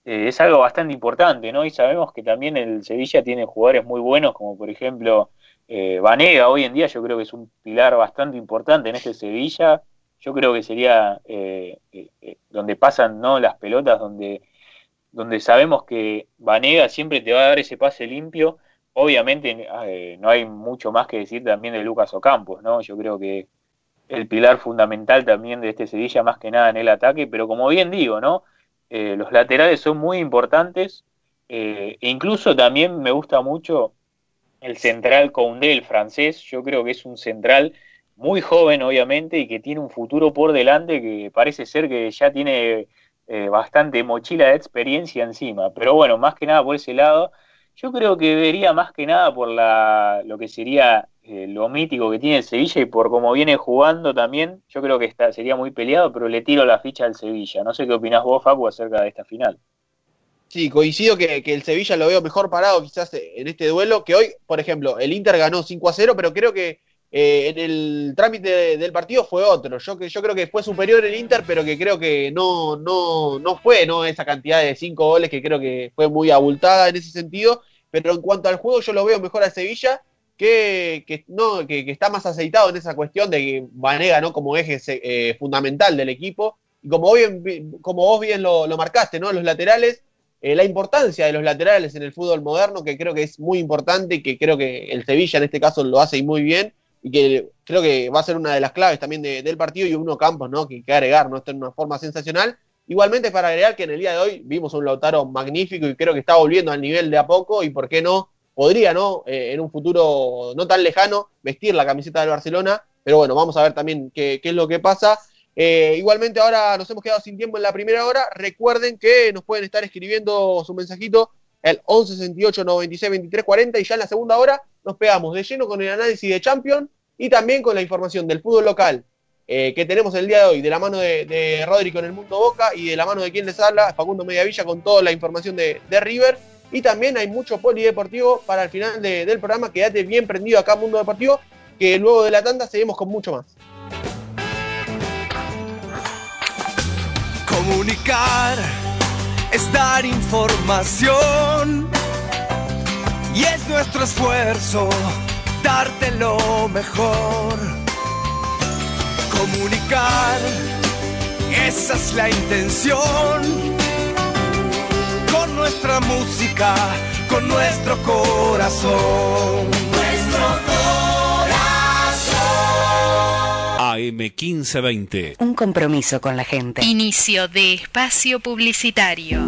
eh, es algo bastante importante, ¿no? Y sabemos que también el Sevilla tiene jugadores muy buenos, como por ejemplo eh, Vanega, hoy en día yo creo que es un pilar bastante importante en este Sevilla. Yo creo que sería eh, donde pasan ¿no? las pelotas, donde, donde sabemos que Vanega siempre te va a dar ese pase limpio. Obviamente no hay mucho más que decir también de Lucas Ocampos, ¿no? Yo creo que el pilar fundamental también de este Sevilla, más que nada en el ataque, pero como bien digo, ¿no? Eh, los laterales son muy importantes. Eh, e incluso también me gusta mucho el central Koundé, el francés. Yo creo que es un central muy joven, obviamente, y que tiene un futuro por delante que parece ser que ya tiene eh, bastante mochila de experiencia encima. Pero bueno, más que nada por ese lado, yo creo que vería más que nada por la, lo que sería eh, lo mítico que tiene el Sevilla y por cómo viene jugando también, yo creo que está, sería muy peleado, pero le tiro la ficha al Sevilla. No sé qué opinás vos, Facu, acerca de esta final. Sí, coincido que, el Sevilla lo veo mejor parado quizás en este duelo, que hoy, por ejemplo, el Inter ganó 5 a 0, pero creo que eh, en el trámite del partido fue otro. Yo, yo creo que fue superior el Inter, pero que creo que no, no, no fue ¿no? esa cantidad de 5 goles que creo que fue muy abultada en ese sentido. Pero en cuanto al juego, yo lo veo mejor a Sevilla que, no, que, está más aceitado en esa cuestión de que Vanega ¿no? como eje eh, fundamental del equipo. Y como, bien, como vos bien lo, marcaste, ¿no? los laterales, eh, la importancia de los laterales en el fútbol moderno, que creo que es muy importante y que creo que el Sevilla en este caso lo hace muy bien y que creo que va a ser una de las claves también del partido y uno Campos, ¿no? Que hay que agregar, ¿no? Esto en una forma sensacional. Igualmente para agregar que en el día de hoy vimos un Lautaro magnífico y creo que está volviendo al nivel de a poco y por qué no podría, ¿no? Eh, en un futuro no tan lejano, vestir la camiseta del Barcelona. Pero bueno, vamos a ver también qué, es lo que pasa. Eh, igualmente ahora nos hemos quedado sin tiempo en la primera hora. Recuerden que nos pueden estar escribiendo su mensajito el 11 68 96 23 40 y ya en la segunda hora nos pegamos de lleno con el análisis de Champions y también con la información del fútbol local eh, que tenemos el día de hoy de la mano de, de Rodri con el Mundo Boca y de la mano de quien les habla, Facundo Mediavilla con toda la información de, de River y también hay mucho polideportivo para el final del programa. Quédate bien prendido acá, Mundo Deportivo, que luego de la tanda seguimos con mucho más. Comunicar es dar información y es nuestro esfuerzo darte lo mejor. Comunicar, esa es la intención. Nuestra música, con nuestro corazón. Nuestro corazón. AM 1520. Un compromiso con la gente. Inicio de espacio publicitario.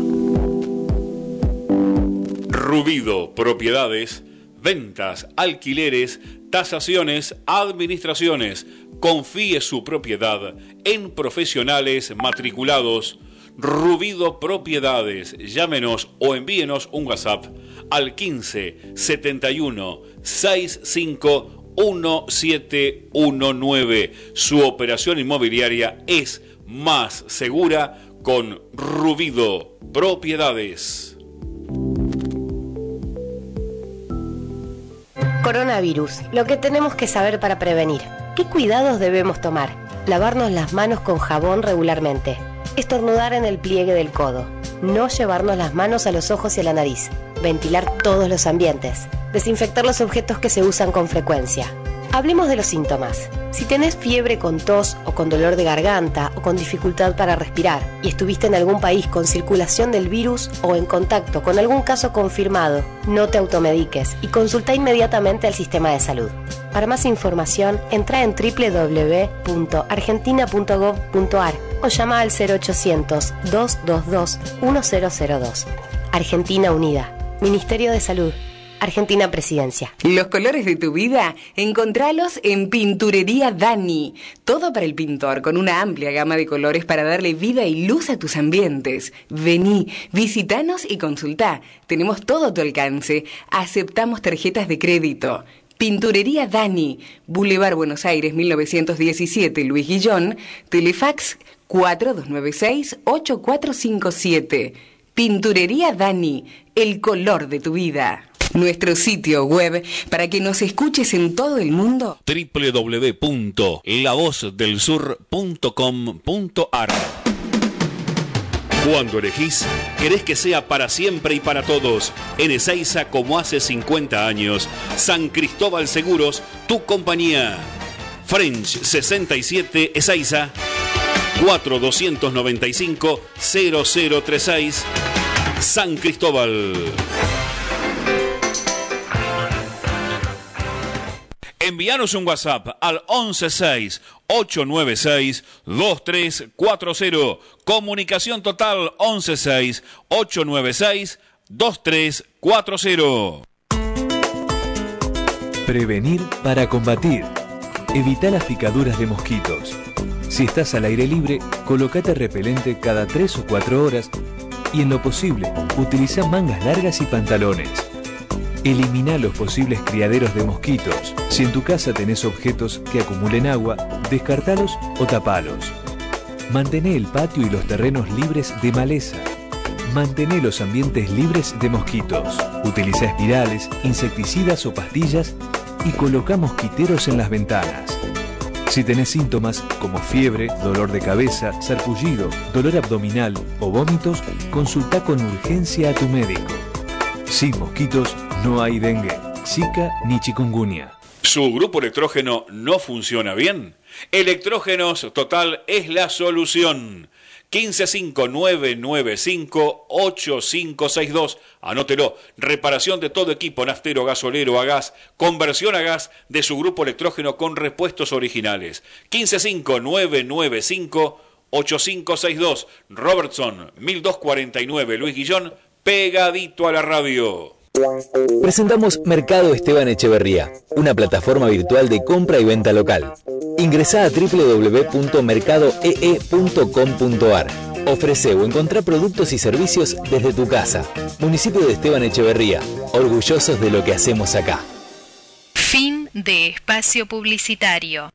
Rubido Propiedades, ventas, alquileres, tasaciones, administraciones. Confíe su propiedad en profesionales matriculados. Rubido Propiedades. Llámenos o envíenos un WhatsApp al 15 71 65 1719. Su operación inmobiliaria es más segura con Rubido Propiedades. Coronavirus. Lo que tenemos que saber para prevenir. ¿Qué cuidados debemos tomar? Lavarnos las manos con jabón regularmente. Estornudar en el pliegue del codo. No llevarnos las manos a los ojos y a la nariz. Ventilar todos los ambientes. Desinfectar los objetos que se usan con frecuencia. Hablemos de los síntomas. Si tenés fiebre con tos o con dolor de garganta o con dificultad para respirar y estuviste en algún país con circulación del virus o en contacto con algún caso confirmado, no te automediques y consulta inmediatamente al sistema de salud. Para más información, entra en www.argentina.gov.ar o llama al 0800-222-1002. Argentina Unida. Ministerio de Salud. Argentina Presidencia. Los colores de tu vida, encontralos en Pinturería Dani. Todo para el pintor, con una amplia gama de colores para darle vida y luz a tus ambientes. Vení, visitanos y consultá. Tenemos todo a tu alcance. Aceptamos tarjetas de crédito. Pinturería Dani, Boulevard Buenos Aires 1917, Luis Guillón, Telefax 4296-8457. Pinturería Dani, el color de tu vida. Nuestro sitio web para que nos escuches en todo el mundo. www.lavozdelsur.com.ar Cuando elegís, querés que sea para siempre y para todos. En Ezeiza, como hace 50 años. San Cristóbal Seguros, tu compañía. French 67 Ezeiza. 4295 0036 San Cristóbal. Envíanos un WhatsApp al 116-896-2340. Comunicación total 116-896-2340. Prevenir para combatir. Evita las picaduras de mosquitos. Si estás al aire libre, colocate repelente cada 3 o 4 horas y en lo posible, utiliza mangas largas y pantalones. Elimina los posibles criaderos de mosquitos. Si en tu casa tenés objetos que acumulen agua, descartalos o tapalos. Mantené el patio y los terrenos libres de maleza. Mantené los ambientes libres de mosquitos. Utiliza espirales, insecticidas o pastillas y coloca mosquiteros en las ventanas. Si tenés síntomas como fiebre, dolor de cabeza, sarpullido, dolor abdominal o vómitos, consulta con urgencia a tu médico. Sin mosquitos no hay dengue, zika ni chikungunya. ¿Su grupo electrógeno no funciona bien? Electrógenos Total es la solución. 155995-8562. Anótelo. Reparación de todo equipo naftero, gasolero, a gas. Conversión a gas de su grupo electrógeno con repuestos originales. 155995-8562. Robertson, 1249. Luis Guillón, pegadito a la radio. Presentamos Mercado Esteban Echeverría, una plataforma virtual de compra y venta local. Ingresa a www.mercadoee.com.ar. Ofrece o encontrá productos y servicios desde tu casa. Municipio de Esteban Echeverría, orgullosos de lo que hacemos acá. Fin de espacio publicitario.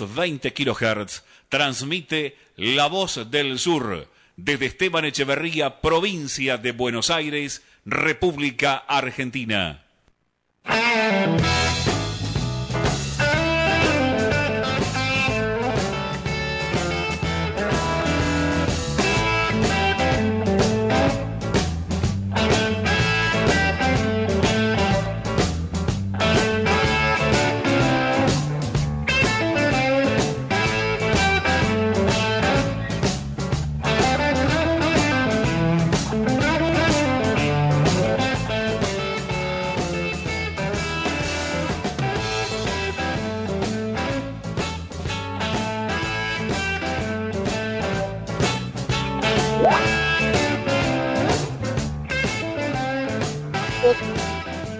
1520 kHz transmite La Voz del Sur desde Esteban Echeverría, provincia de Buenos Aires, República Argentina.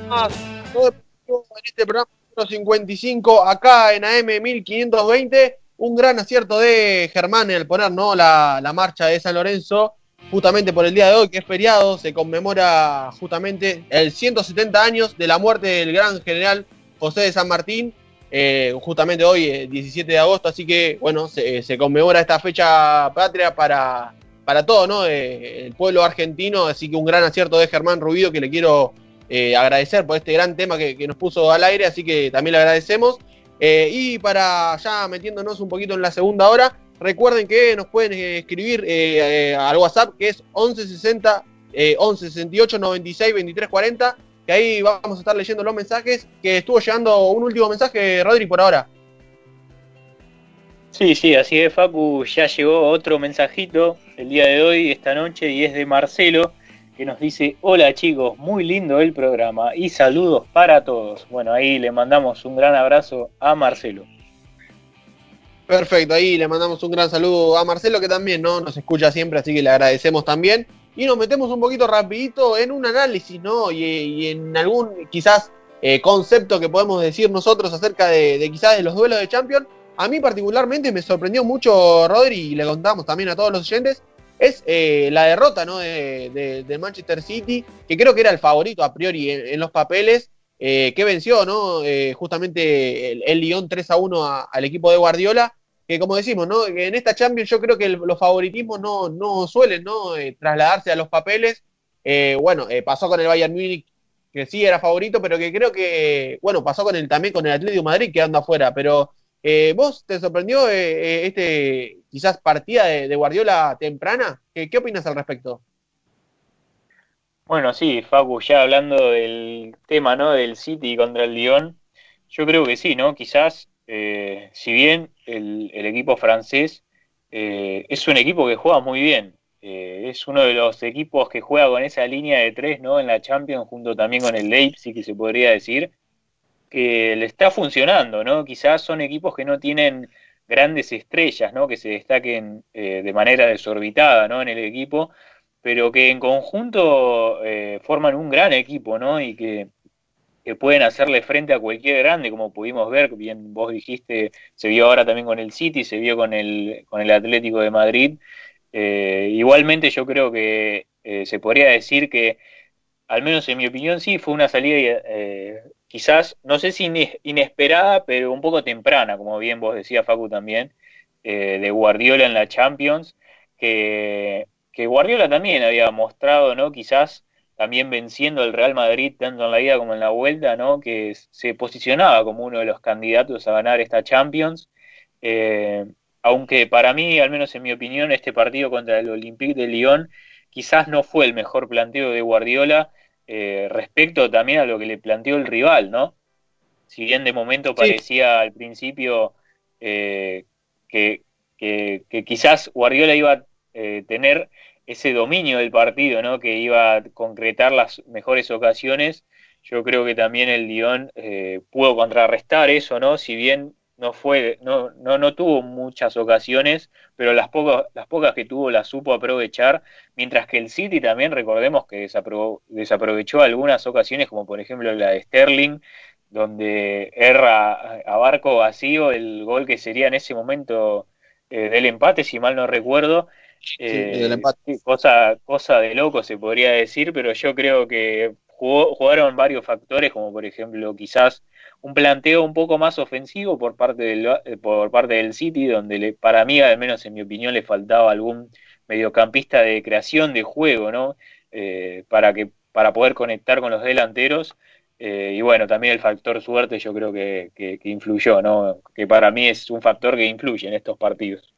Más en este programa número 55 acá en AM 1520. Un gran acierto de Germán al poner ¿no? la, la marcha de San Lorenzo justamente por el día de hoy, que es feriado, se conmemora justamente el 170 años de la muerte del gran general José de San Martín, eh, justamente hoy, eh, 17 de agosto, así que bueno, se, se conmemora esta fecha patria para, para todo, ¿no? Eh, el pueblo argentino, así que un gran acierto de Germán Rubido que le quiero eh, agradecer por este gran tema que, nos puso al aire, así que también le agradecemos. Eh, y para ya metiéndonos un poquito en la segunda hora, recuerden que nos pueden eh, escribir eh, eh, al WhatsApp que es 1160 eh, 1168 96 23 40, que ahí vamos a estar leyendo los mensajes, que estuvo llegando un último mensaje, Rodri, por ahora. Sí, sí, así es, Facu. Ya llegó otro mensajito el día de hoy, esta noche, y es de Marcelo, que nos dice: Hola chicos, muy lindo el programa y saludos para todos. Bueno, ahí le mandamos un gran abrazo a Marcelo. Perfecto, ahí le mandamos un gran saludo a Marcelo que también ¿no? nos escucha siempre, así que le agradecemos también. Y nos metemos un poquito rapidito en un análisis, ¿no? Y, en algún quizás eh, concepto que podemos decir nosotros acerca de, de, quizás de los duelos de Champions. A mí particularmente me sorprendió mucho, Rodri, y le contamos también a todos los oyentes, es eh, la derrota ¿no? de, Manchester City, que creo que era el favorito a priori en, los papeles, eh, que venció ¿no? Eh, justamente el, el, Lyon 3 a 1 a, al equipo de Guardiola, que como decimos, ¿no? que en esta Champions yo creo que los favoritismos no, no suelen ¿no? Eh, trasladarse a los papeles. Eh, bueno, pasó con el Bayern Múnich, que sí era favorito, pero que creo que, bueno, pasó con el, también con el Atlético Madrid quedando afuera, pero eh, ¿Vos te sorprendió eh, este quizás partida de, Guardiola temprana? ¿Qué, ¿Qué, opinas al respecto? Bueno, sí, Facu, ya hablando del tema, ¿no? Del City contra el Lyon, yo creo que sí, ¿no? Quizás, eh, si bien el, el, equipo francés eh, es un equipo que juega muy bien, eh, es uno de los equipos que juega con esa línea de tres, ¿no? En la Champions, junto también con el Leipzig, que se podría decir, que le está funcionando, ¿no? Quizás son equipos que no tienen grandes estrellas, ¿no? Que se destaquen eh, de manera desorbitada, ¿no? En el equipo, pero que en conjunto eh, forman un gran equipo, ¿no? Y que, que, pueden hacerle frente a cualquier grande, como pudimos ver, bien vos dijiste, se vio ahora también con el City, se vio con el, con el Atlético de Madrid. Eh, igualmente yo creo que eh, se podría decir que, al menos en mi opinión, sí, fue una salida quizás, no sé si inesperada, pero un poco temprana, como bien vos decías, Facu, también, eh, de Guardiola en la Champions, que, que, Guardiola también había mostrado, ¿no? Quizás también venciendo al Real Madrid tanto en la ida como en la vuelta, ¿no? Que se posicionaba como uno de los candidatos a ganar esta Champions. Eh, aunque para mí, al menos en mi opinión, este partido contra el Olympique de Lyon quizás no fue el mejor planteo de Guardiola, eh, respecto también a lo que le planteó el rival, ¿no? Si bien de momento parecía sí. al principio eh, que, que, que, quizás Guardiola iba a eh, tener ese dominio del partido, ¿no? Que iba a concretar las mejores ocasiones, yo creo que también el Lyon eh, pudo contrarrestar eso, ¿no? Si bien no fue, no, no, no tuvo muchas ocasiones, pero las pocas, las pocas que tuvo las supo aprovechar, mientras que el City también recordemos que desapro desaprovechó algunas ocasiones, como por ejemplo la de Sterling, donde erra a barco vacío el gol que sería en ese momento eh, del empate, si mal no recuerdo. Eh, sí, cosa, cosa de loco se podría decir, pero yo creo que jugaron varios factores, como por ejemplo quizás un planteo un poco más ofensivo por parte del, eh, por parte del City, donde le, para mí, al menos en mi opinión, le faltaba algún mediocampista de creación de juego, ¿no? Eh, para que para poder conectar con los delanteros. Eh, y bueno, también el factor suerte yo creo que, que, influyó, ¿no? Que para mí es un factor que influye en estos partidos.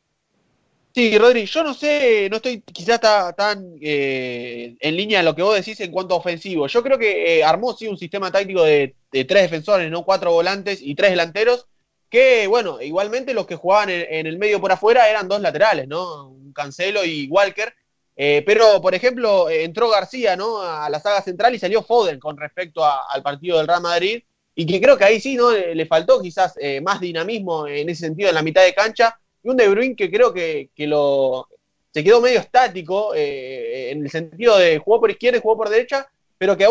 Sí, Rodri, yo no sé, no estoy quizás tan eh, en línea de lo que vos decís en cuanto a ofensivo. Yo creo que eh, armó sí un sistema táctico de, tres defensores, no cuatro volantes y tres delanteros, que bueno, igualmente los que jugaban en, el medio por afuera eran dos laterales, ¿no? Un Cancelo y Walker. Eh, pero, por ejemplo, entró García, ¿no? A la saga central y salió Foden con respecto al partido del Real Madrid. Y que creo que ahí sí, ¿no? Le, faltó quizás más dinamismo en ese sentido en la mitad de cancha y un De Bruyne que creo que, lo se quedó medio estático eh, en el sentido de jugó por izquierda y jugó por derecha, pero que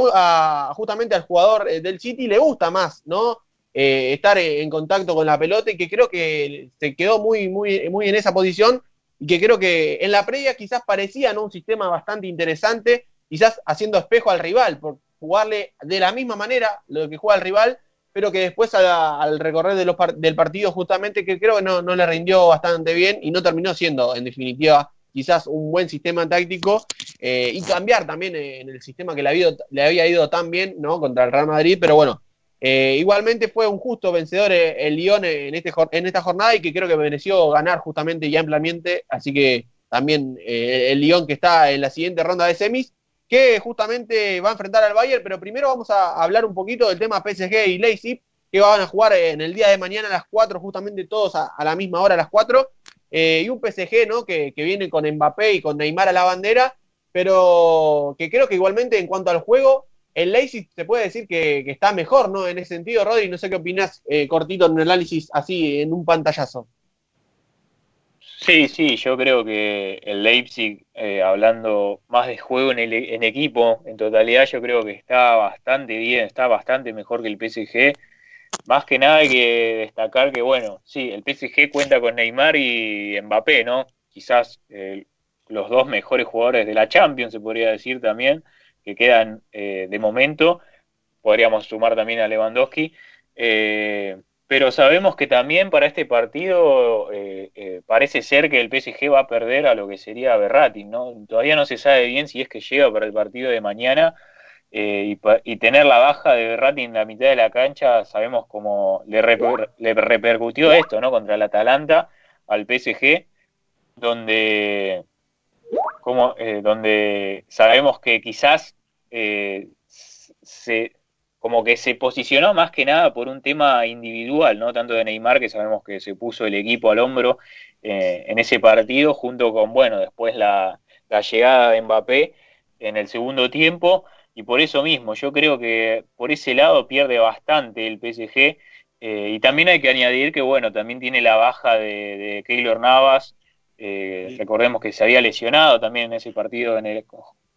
justamente al jugador eh, del City le gusta más, ¿no? Eh, estar en contacto con la pelota y que creo que se quedó muy, muy, muy en esa posición y que creo que en la previa quizás parecía ¿no? un sistema bastante interesante, quizás haciendo espejo al rival, por jugarle de la misma manera lo que juega el rival, pero que después al recorrer del partido justamente que creo que no, le rindió bastante bien y no terminó siendo en definitiva quizás un buen sistema táctico eh, y cambiar también en el sistema que le había, le había ido tan bien ¿no? contra el Real Madrid, pero bueno, eh, igualmente fue un justo vencedor eh, el Lyon en, este, en esta jornada y que creo que mereció ganar justamente y ampliamente, así que también el Lyon que está en la siguiente ronda de semis que justamente va a enfrentar al Bayern, pero primero vamos a hablar un poquito del tema PSG y Leipzig, que van a jugar en el día de mañana a las 4, justamente todos a, la misma hora a las 4, eh, y un PSG, ¿no? Que, viene con Mbappé y con Neymar a la bandera, pero que creo que igualmente en cuanto al juego, el Leipzig se puede decir que, está mejor, ¿no? En ese sentido, Rodri, no sé qué opinas eh, cortito en el análisis así, en un pantallazo. Sí, sí, yo creo que el Leipzig, eh, hablando más de juego en, el, en equipo, en totalidad yo creo que está bastante bien, está bastante mejor que el PSG. Más que nada hay que destacar que, bueno, sí, el PSG cuenta con Neymar y Mbappé, ¿no? Quizás eh, los dos mejores jugadores de la Champions, se podría decir también, que quedan eh, de momento. Podríamos sumar también a Lewandowski. Eh, pero sabemos que también para este partido eh, eh, parece ser que el PSG va a perder a lo que sería Berratti, ¿no? Todavía no se sabe bien si es que llega para el partido de mañana eh, y, tener la baja de Berratti en la mitad de la cancha, sabemos cómo le, le repercutió esto, ¿no? Contra el Atalanta al PSG, donde, como, donde sabemos que quizás se como que se posicionó más que nada por un tema individual, ¿no? Tanto de Neymar, que sabemos que se puso el equipo al hombro eh, en ese partido, junto con, bueno, después la, llegada de Mbappé en el segundo tiempo, y por eso mismo, yo creo que por ese lado pierde bastante el PSG, eh, y también hay que añadir que, bueno, también tiene la baja de, de Keylor Navas, eh, recordemos que se había lesionado también en ese partido en el,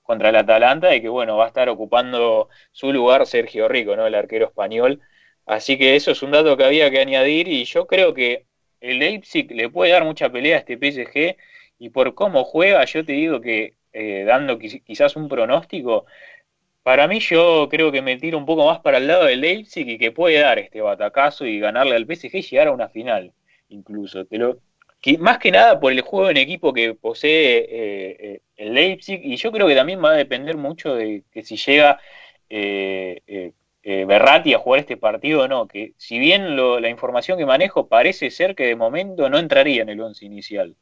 contra el Atalanta y que bueno, va a estar ocupando su lugar Sergio Rico, ¿no? El arquero español. Así que eso es un dato que había que añadir y yo creo que el Leipzig le puede dar mucha pelea a este PSG y por cómo juega, yo te digo que eh, dando quizás un pronóstico, para mí yo creo que me tiro un poco más para el lado del Leipzig y que puede dar este batacazo y ganarle al PSG y llegar a una final, incluso. Te lo, más que nada por el juego en equipo que posee eh, eh, el Leipzig, y yo creo que también va a depender mucho de que si llega eh, eh Berratti a jugar este partido o no, que si bien la información que manejo parece ser que de momento no entraría en el once inicial.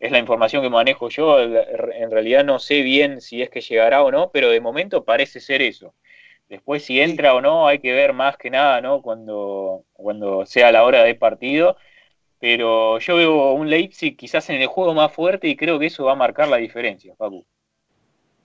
Es la información que manejo yo, en realidad no sé bien si es que llegará o no, pero de momento parece ser eso. Después si entra o no hay que ver más que nada, ¿no? Cuando, cuando sea la hora de partido pero yo veo un Leipzig quizás en el juego más fuerte y creo que eso va a marcar la diferencia, Facu.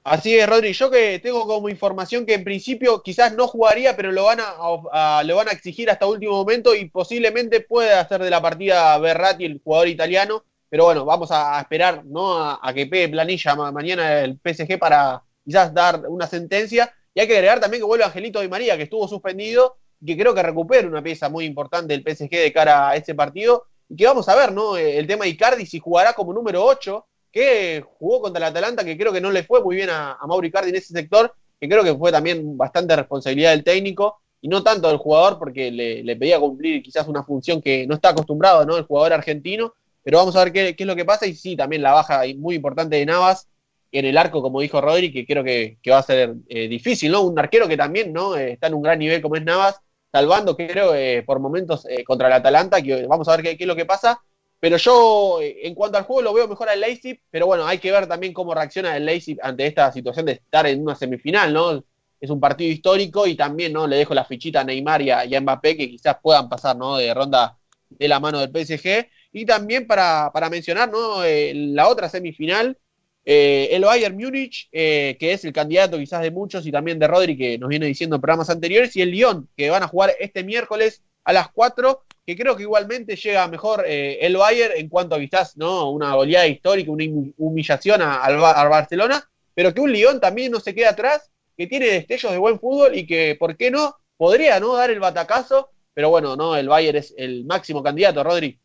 Así es, Rodri. Yo que tengo como información que en principio quizás no jugaría, pero lo van a, lo van a exigir hasta último momento y posiblemente pueda hacer de la partida Berratti, el jugador italiano. Pero bueno, vamos a, esperar ¿no? a, que pegue planilla mañana el PSG para quizás dar una sentencia. Y hay que agregar también que vuelve Angelito Di María, que estuvo suspendido y que creo que recupera una pieza muy importante del PSG de cara a este partido y que vamos a ver, ¿no? Eh, el tema de Icardi, si jugará como número 8, que jugó contra el Atalanta, que creo que no le fue muy bien a, a Icardi en ese sector, que creo que fue también bastante responsabilidad del técnico y no tanto del jugador porque le, pedía cumplir quizás una función que no está acostumbrado, ¿no? El jugador argentino, pero vamos a ver qué, es lo que pasa y sí, también la baja muy importante de Navas en el arco, como dijo Rodri, que creo que, que va a ser eh, difícil, ¿no? Un arquero que también, ¿no? Eh, está en un gran nivel como es Navas, salvando, creo, eh, por momentos eh, contra el Atalanta, que vamos a ver qué, es lo que pasa. Pero yo, eh, en cuanto al juego, lo veo mejor al Leipzig, pero bueno, hay que ver también cómo reacciona el Leipzig ante esta situación de estar en una semifinal, ¿no? Es un partido histórico y también, ¿no? Le dejo la fichita a Neymar y a, y a Mbappé que quizás puedan pasar, ¿no? De ronda de la mano del PSG. Y también para, para mencionar, ¿no? la otra semifinal, eh, el Bayern Múnich, eh, que es el candidato quizás de muchos y también de Rodri, que nos viene diciendo en programas anteriores, y el Lyon, que van a jugar este miércoles a las 4, que creo que igualmente llega mejor eh, el Bayern en cuanto a quizás ¿no? una goleada histórica, una humillación al, Barcelona, pero que un Lyon también no se queda atrás que tiene destellos de buen fútbol y que, ¿por qué no? Podría no dar el batacazo, pero bueno, no, el Bayern es el máximo candidato, Rodri.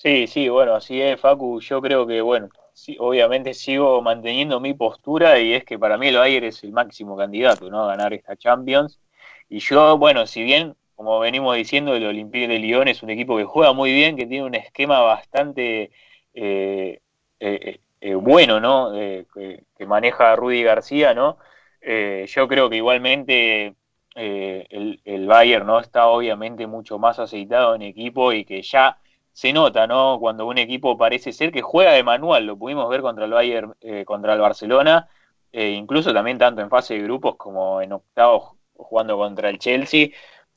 Sí, sí, bueno, así es, Facu. Yo creo que, bueno, sí, obviamente sigo manteniendo mi postura y es que para mí el Bayern es el máximo candidato, ¿no? A ganar esta Champions. Y yo, bueno, si bien, como venimos diciendo, el Olympique de Lyon es un equipo que juega muy bien, que tiene un esquema bastante eh, eh, eh, bueno, ¿no? Eh, que, maneja Rudy García, ¿no? Eh, yo creo que igualmente el, el, Bayern, ¿no? Está obviamente mucho más aceitado en equipo y que ya se nota, ¿no? Cuando un equipo parece ser que juega de manual, lo pudimos ver contra el Bayern, contra el Barcelona, incluso también tanto en fase de grupos como en octavos jugando contra el Chelsea.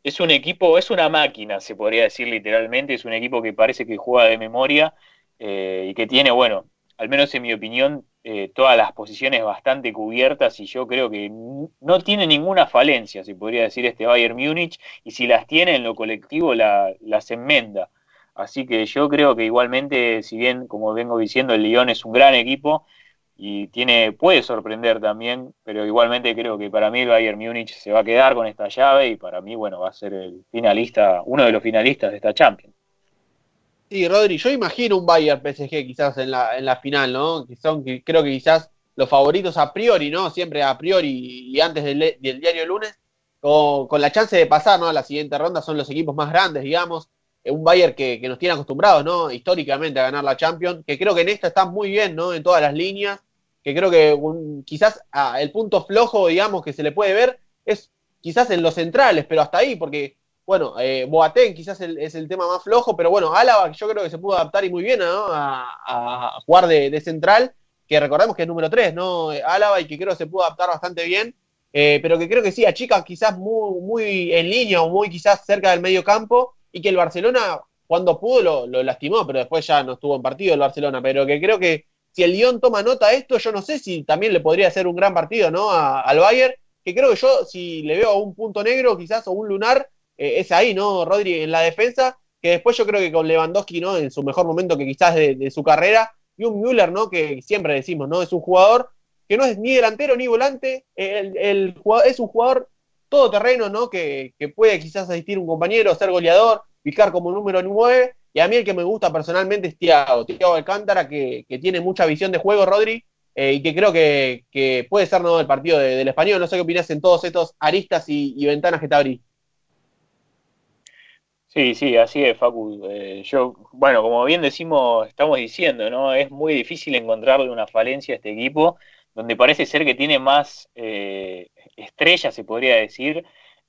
Es un equipo, es una máquina, se podría decir literalmente, es un equipo que parece que juega de memoria y que tiene, bueno, al menos en mi opinión, eh, todas las posiciones bastante cubiertas y yo creo que no tiene ninguna falencia, se podría decir, este Bayern Múnich, y si las tiene en lo colectivo la, las enmenda. Así que yo creo que igualmente, si bien, como vengo diciendo, el Lyon es un gran equipo y tiene puede sorprender también, pero igualmente creo que para mí el Bayern Múnich se va a quedar con esta llave y para mí, bueno, va a ser el finalista, uno de los finalistas de esta Champions. Sí, Rodri, yo imagino un Bayern PSG quizás en la, en la final, ¿no? Que son, creo que quizás los favoritos a priori, ¿no? Siempre a priori y antes del, del diario lunes, con, con, la chance de pasar, ¿no? A la siguiente ronda son los equipos más grandes, digamos. Un Bayern que, que nos tiene acostumbrados, ¿no? Históricamente a ganar la Champions, que creo que en esta está muy bien, ¿no? En todas las líneas, que creo que un, quizás ah, el punto flojo, digamos, que se le puede ver es quizás en los centrales, pero hasta ahí, porque bueno, eh, Boateng quizás el, es el tema más flojo, pero bueno, Álava yo creo que se pudo adaptar y muy bien a, jugar de, de, central, que recordemos que es número 3, ¿no? Álava y que creo que se pudo adaptar bastante bien, eh, pero que creo que sí, a chicas quizás muy, muy en línea o muy quizás cerca del medio campo y que el Barcelona cuando pudo lo, lastimó, pero después ya no estuvo en partido el Barcelona, pero que creo que si el Lyon toma nota de esto, yo no sé si también le podría hacer un gran partido, ¿no? Al Bayern, que creo que yo si le veo un punto negro quizás o un lunar, eh, es ahí, ¿no, Rodri, en la defensa? Que después yo creo que con Lewandowski, ¿no? En su mejor momento que quizás de, su carrera, y un Müller, ¿no? Que siempre decimos, ¿no? Es un jugador que no es ni delantero ni volante, el, es un jugador todoterreno, ¿no? Que, que, puede quizás asistir un compañero, ser goleador, picar como número 9, y a mí el que me gusta personalmente es Thiago, Thiago Alcántara, que, que tiene mucha visión de juego, Rodri, eh, y que creo que, que, puede ser ¿no? el partido de, del español, no sé qué opinas en todos estos aristas y, y ventanas que te abrí. Sí, sí, así es, Facu. Eh, yo, bueno, como bien decimos, estamos diciendo, ¿no? Es muy difícil encontrarle una falencia a este equipo, donde parece ser que tiene más eh, estrellas, se podría decir,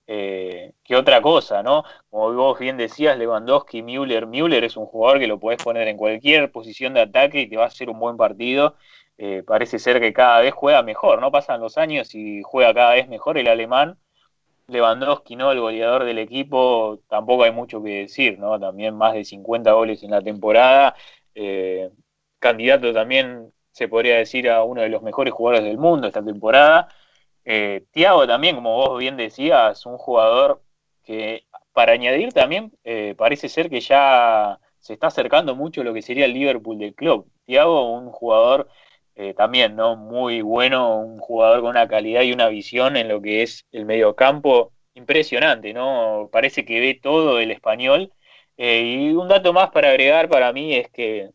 eh, que otra cosa, ¿no? Como vos bien decías, Lewandowski, Müller, Müller es un jugador que lo podés poner en cualquier posición de ataque y te va a hacer un buen partido. Eh, parece ser que cada vez juega mejor, ¿no? Pasan los años y juega cada vez mejor el alemán Lewandowski, ¿no? El goleador del equipo, tampoco hay mucho que decir, ¿no? También más de 50 goles en la temporada. Eh, candidato también, se podría decir, a uno de los mejores jugadores del mundo esta temporada. Eh, Tiago también, como vos bien decías, un jugador que, para añadir también, eh, parece ser que ya se está acercando mucho a lo que sería el Liverpool del club. Tiago, un jugador eh, también, ¿no? Muy bueno, un jugador con una calidad y una visión en lo que es el mediocampo impresionante, ¿no? Parece que ve todo el español. Y un dato más para agregar para mí es que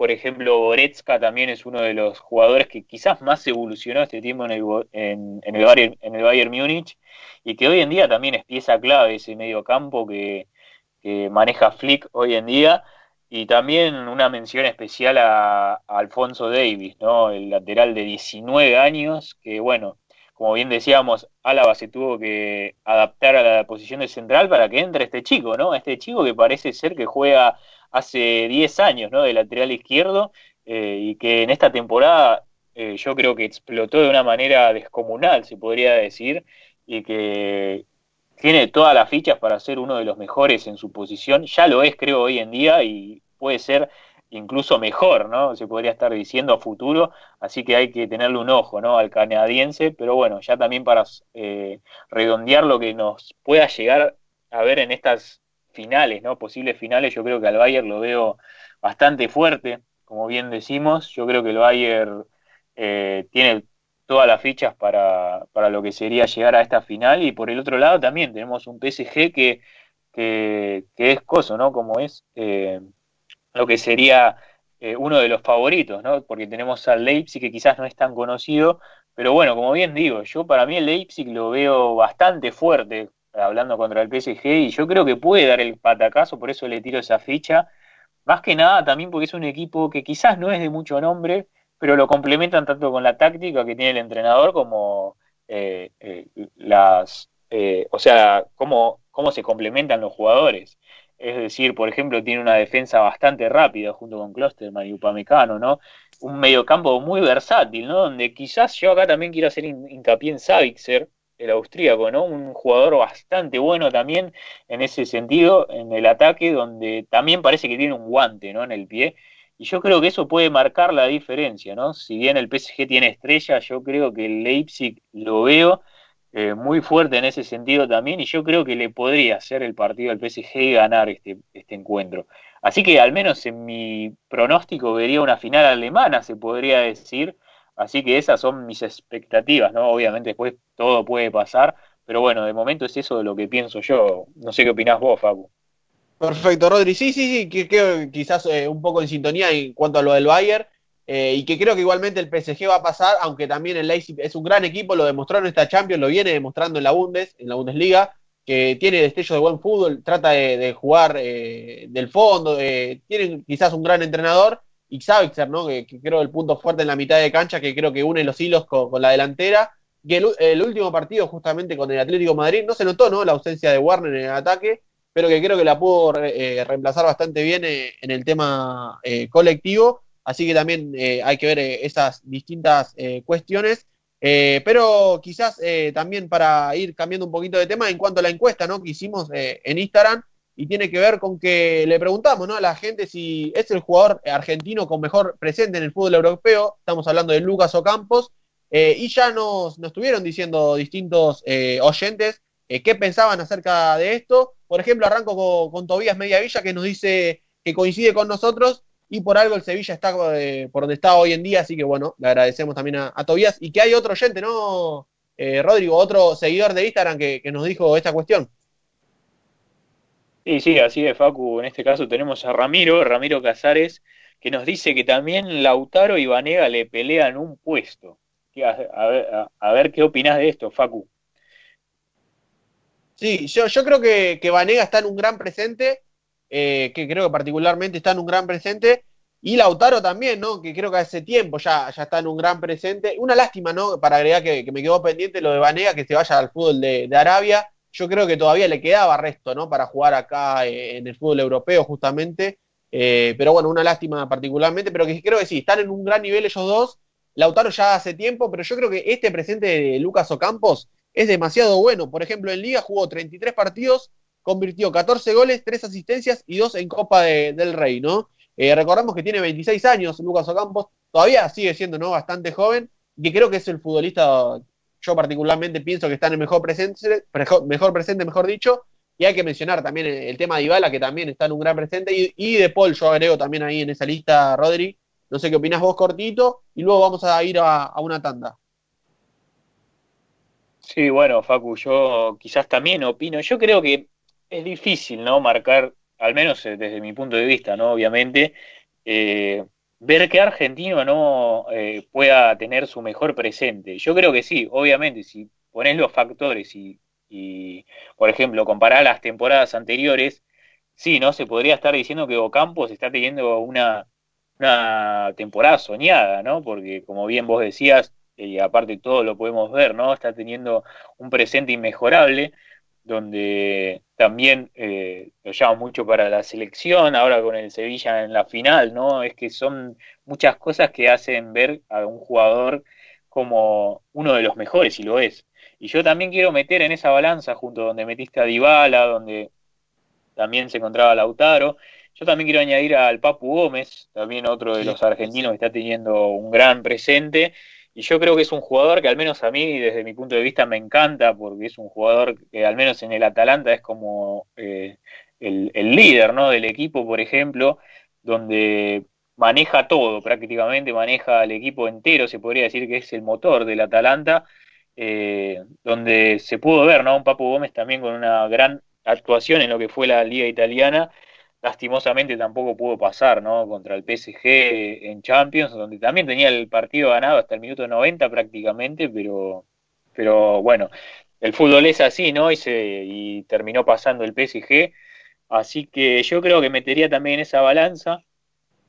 por ejemplo, Goretzka también es uno de los jugadores que quizás más evolucionó este tiempo en el, en, el, Bayern, en el Bayern Múnich y que hoy en día también es pieza clave ese medio campo que, maneja Flick hoy en día. Y también una mención especial a, a, Alfonso Davis, ¿no? el lateral de 19 años, que bueno, como bien decíamos, Álava se tuvo que adaptar a la posición de central para que entre este chico, ¿no? Este chico que parece ser que juega hace 10 años, ¿no? De lateral izquierdo eh, y que en esta temporada eh, yo creo que explotó de una manera descomunal, se podría decir, y que tiene todas las fichas para ser uno de los mejores en su posición. Ya lo es, creo, hoy en día y puede ser incluso mejor, ¿no? Se podría estar diciendo a futuro, así que hay que tenerle un ojo, ¿no? Al canadiense, pero bueno, ya también para eh, redondear lo que nos pueda llegar a ver en estas finales, ¿no? Posibles finales, yo creo que al Bayern lo veo bastante fuerte, como bien decimos, yo creo que el Bayern eh, tiene todas las fichas para, para lo que sería llegar a esta final y por el otro lado también tenemos un PSG que, que, es coso, ¿no? Como es eh, lo que sería eh, uno de los favoritos, ¿no? Porque tenemos al Leipzig que quizás no es tan conocido, pero bueno, como bien digo, yo para mí el Leipzig lo veo bastante fuerte hablando contra el PSG y yo creo que puede dar el patacazo, por eso le tiro esa ficha. Más que nada también porque es un equipo que quizás no es de mucho nombre, pero lo complementan tanto con la táctica que tiene el entrenador como eh, eh, las, o sea, cómo, cómo se complementan los jugadores. Es decir, por ejemplo, tiene una defensa bastante rápida junto con Klosterman y Upamecano, ¿no? Un mediocampo muy versátil, ¿no? Donde quizás yo acá también quiero hacer hincapié en Savitzer, el austríaco, ¿no? Un jugador bastante bueno también en ese sentido, en el ataque, donde también parece que tiene un guante, ¿no? En el pie. Y yo creo que eso puede marcar la diferencia, ¿no? Si bien el PSG tiene estrella, yo creo que el Leipzig lo veo eh, muy fuerte en ese sentido también y yo creo que le podría hacer el partido al PSG ganar este, este encuentro. Así que al menos en mi pronóstico vería una final alemana, se podría decir. Así que esas son mis expectativas, ¿no? Obviamente después todo puede pasar, pero bueno, de momento es eso de lo que pienso yo. No sé qué opinás vos, Facu. Perfecto, Rodri. Sí, sí, sí, quizás eh, un poco en sintonía en cuanto a lo del Bayern. Eh, y que creo que igualmente el PSG va a pasar, aunque también el Leipzig es un gran equipo, lo demostró en esta Champions, lo viene demostrando en la Bundes, en la Bundesliga, que tiene destellos de buen fútbol, trata de, jugar eh, del fondo, eh, tiene quizás un gran entrenador, y Savitzer, ¿no? Que, creo el punto fuerte en la mitad de cancha, que creo que une los hilos con, la delantera, que el, último partido justamente con el Atlético Madrid no se notó, ¿no? La ausencia de Warner en el ataque, pero que creo que la pudo reemplazar bastante bien en el tema colectivo Así que también eh, hay que ver eh, esas distintas eh, cuestiones. pero quizás también para ir cambiando un poquito de tema en cuanto a la encuesta ¿no? que hicimos en Instagram y tiene que ver con que le preguntamos ¿no? a la gente si es el jugador argentino con mejor presente en el fútbol europeo. Estamos hablando de Lucas Ocampos. y ya nos, nos estuvieron diciendo distintos oyentes qué pensaban acerca de esto. Por ejemplo, arranco con, con Tobías Mediavilla que nos dice que coincide con nosotros y por algo el Sevilla está eh, por donde está hoy en día, así que bueno, le agradecemos también a, Tobías y que hay otro oyente, ¿no? Eh, Rodrigo, otro seguidor de Instagram que, nos dijo esta cuestión. Sí, sí, así de Facu. En este caso tenemos a Ramiro, Ramiro Casares, que nos dice que también Lautaro y Vanega le pelean un puesto. A, ver, qué opinas de esto, Facu. Sí, yo, yo creo que, que Vanega está en un gran presente eh, que creo que particularmente está en un gran presente, y Lautaro también, ¿no? Que creo que hace tiempo ya, ya está en un gran presente. Una lástima, ¿no? Para agregar que, me quedó pendiente lo de Vanega, que se vaya al fútbol de, Arabia. Yo creo que todavía le quedaba resto, ¿no? Para jugar acá eh, en el fútbol europeo, justamente. Eh, pero bueno, una lástima particularmente, pero que creo que sí, están en un gran nivel ellos dos. Lautaro ya hace tiempo, pero yo creo que este presente de Lucas Ocampos es demasiado bueno. Por ejemplo, en Liga jugó 33 partidos, convirtió 14 goles, 3 asistencias y 2 en Copa del Rey, ¿no? Eh, recordamos que tiene 26 años Lucas Ocampos, todavía sigue siendo ¿no? bastante joven, y que creo que es el futbolista, yo particularmente pienso que está en el mejor presente, mejor presente, mejor dicho, y hay que mencionar también el, tema de Ibala, que también está en un gran presente, y, de Paul, yo agrego también ahí en esa lista, Rodri. No sé qué opinas vos cortito, y luego vamos a ir a una tanda. Sí, bueno, Facu, yo quizás también opino. Yo creo que es difícil, ¿no? Marcar, al menos eh, desde mi punto de vista, ¿no? Obviamente, eh, ver que Argentino no eh, pueda tener su mejor presente. Yo creo que sí, obviamente, si pones los factores y, por ejemplo, comparar las temporadas anteriores, sí, ¿no? Se podría estar diciendo que Ocampos está teniendo una, una temporada soñada, ¿no? Porque como bien vos decías, y aparte todo lo podemos ver, ¿no? Está teniendo un presente inmejorable, donde también eh, lo llama mucho para la selección, ahora con el Sevilla en la final, ¿no? Es que son muchas cosas que hacen ver a un jugador como uno de los mejores, y lo es. Y yo también quiero meter en esa balanza, junto donde metiste a Dybala, donde también se encontraba Lautaro, yo también quiero añadir al Papu Gómez, también otro de los argentinos que está teniendo un gran presente, y yo creo que es un jugador que al menos a mí, desde mi punto de vista, me encanta, porque es un jugador que al menos en el Atalanta es como eh, el, el, líder ¿no? del equipo, por ejemplo, donde maneja todo prácticamente, maneja al equipo entero, se podría decir que es el motor del Atalanta, eh, donde se pudo ver ¿no? un Papu Gómez también con una gran actuación en lo que fue la liga italiana lastimosamente tampoco pudo pasar, ¿no? Contra el PSG en Champions, donde también tenía el partido ganado hasta el minuto 90 prácticamente, pero, pero bueno, el fútbol es así, ¿no? Y, se, y terminó pasando el PSG, así que yo creo que metería también esa balanza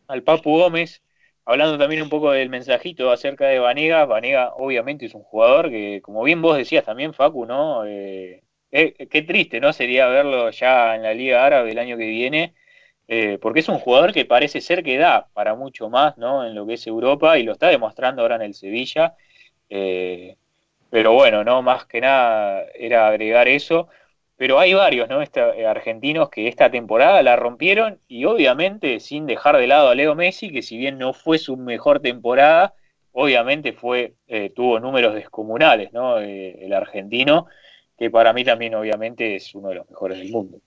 al Papu Gómez, hablando también un poco del mensajito acerca de Vanega, Vanega obviamente es un jugador que, como bien vos decías también, Facu, ¿no? Eh, eh, qué triste, ¿no? Sería verlo ya en la Liga Árabe el año que viene, eh, porque es un jugador que parece ser que da para mucho más, ¿no? En lo que es Europa y lo está demostrando ahora en el Sevilla. Eh, pero bueno, no más que nada era agregar eso. Pero hay varios, ¿no? Eh, argentinos que esta temporada la rompieron y obviamente sin dejar de lado a Leo Messi, que si bien no fue su mejor temporada, obviamente fue tuvo números descomunales, ¿no? el argentino, que para mí también obviamente es uno de los mejores del mundo.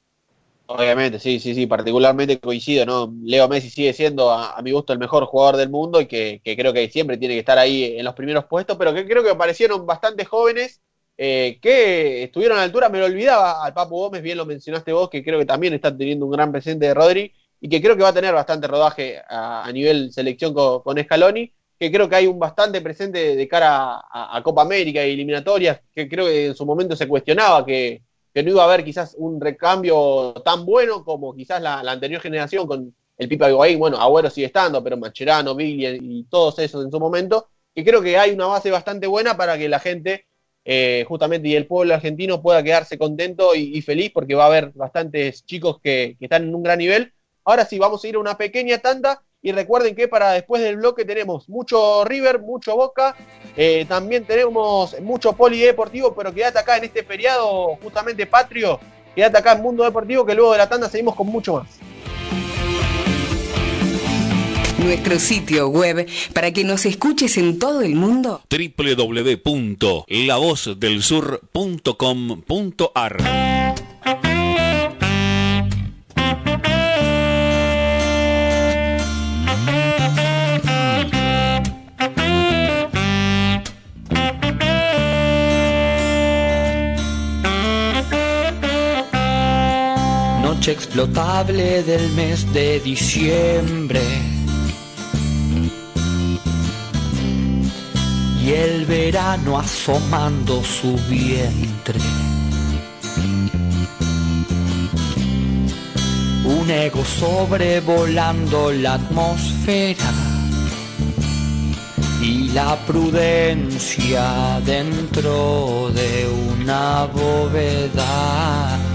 Obviamente, sí, sí, sí, particularmente coincido, ¿no? Leo Messi sigue siendo, a, mi gusto, el mejor jugador del mundo y que, creo que siempre tiene que estar ahí en los primeros puestos, pero que creo que aparecieron bastante jóvenes eh, que estuvieron a la altura. Me lo olvidaba al Papu Gómez, bien lo mencionaste vos, que creo que también está teniendo un gran presente de Rodri y que creo que va a tener bastante rodaje a, nivel selección con, Scaloni, que creo que hay un bastante presente de cara a, a Copa América y eliminatorias, que creo que en su momento se cuestionaba que que no iba a haber quizás un recambio tan bueno como quizás la, anterior generación con el Pipa Higuaín, bueno, Agüero sigue estando, pero Macherano, Billy y todos esos en su momento, que creo que hay una base bastante buena para que la gente, eh, justamente, y el pueblo argentino pueda quedarse contento y, feliz, porque va a haber bastantes chicos que, que, están en un gran nivel. Ahora sí, vamos a ir a una pequeña tanda y recuerden que para después del bloque tenemos mucho River, mucho Boca, eh, también tenemos mucho polideportivo, pero quédate acá en este feriado justamente patrio, quédate acá en Mundo Deportivo que luego de la tanda seguimos con mucho más nuestro sitio web para que nos escuches en todo el mundo. www.lavozdelsur.com.ar explotable del mes de diciembre. Y el verano asomando su vientre. Un ego sobrevolando la atmósfera y la prudencia dentro de una bóveda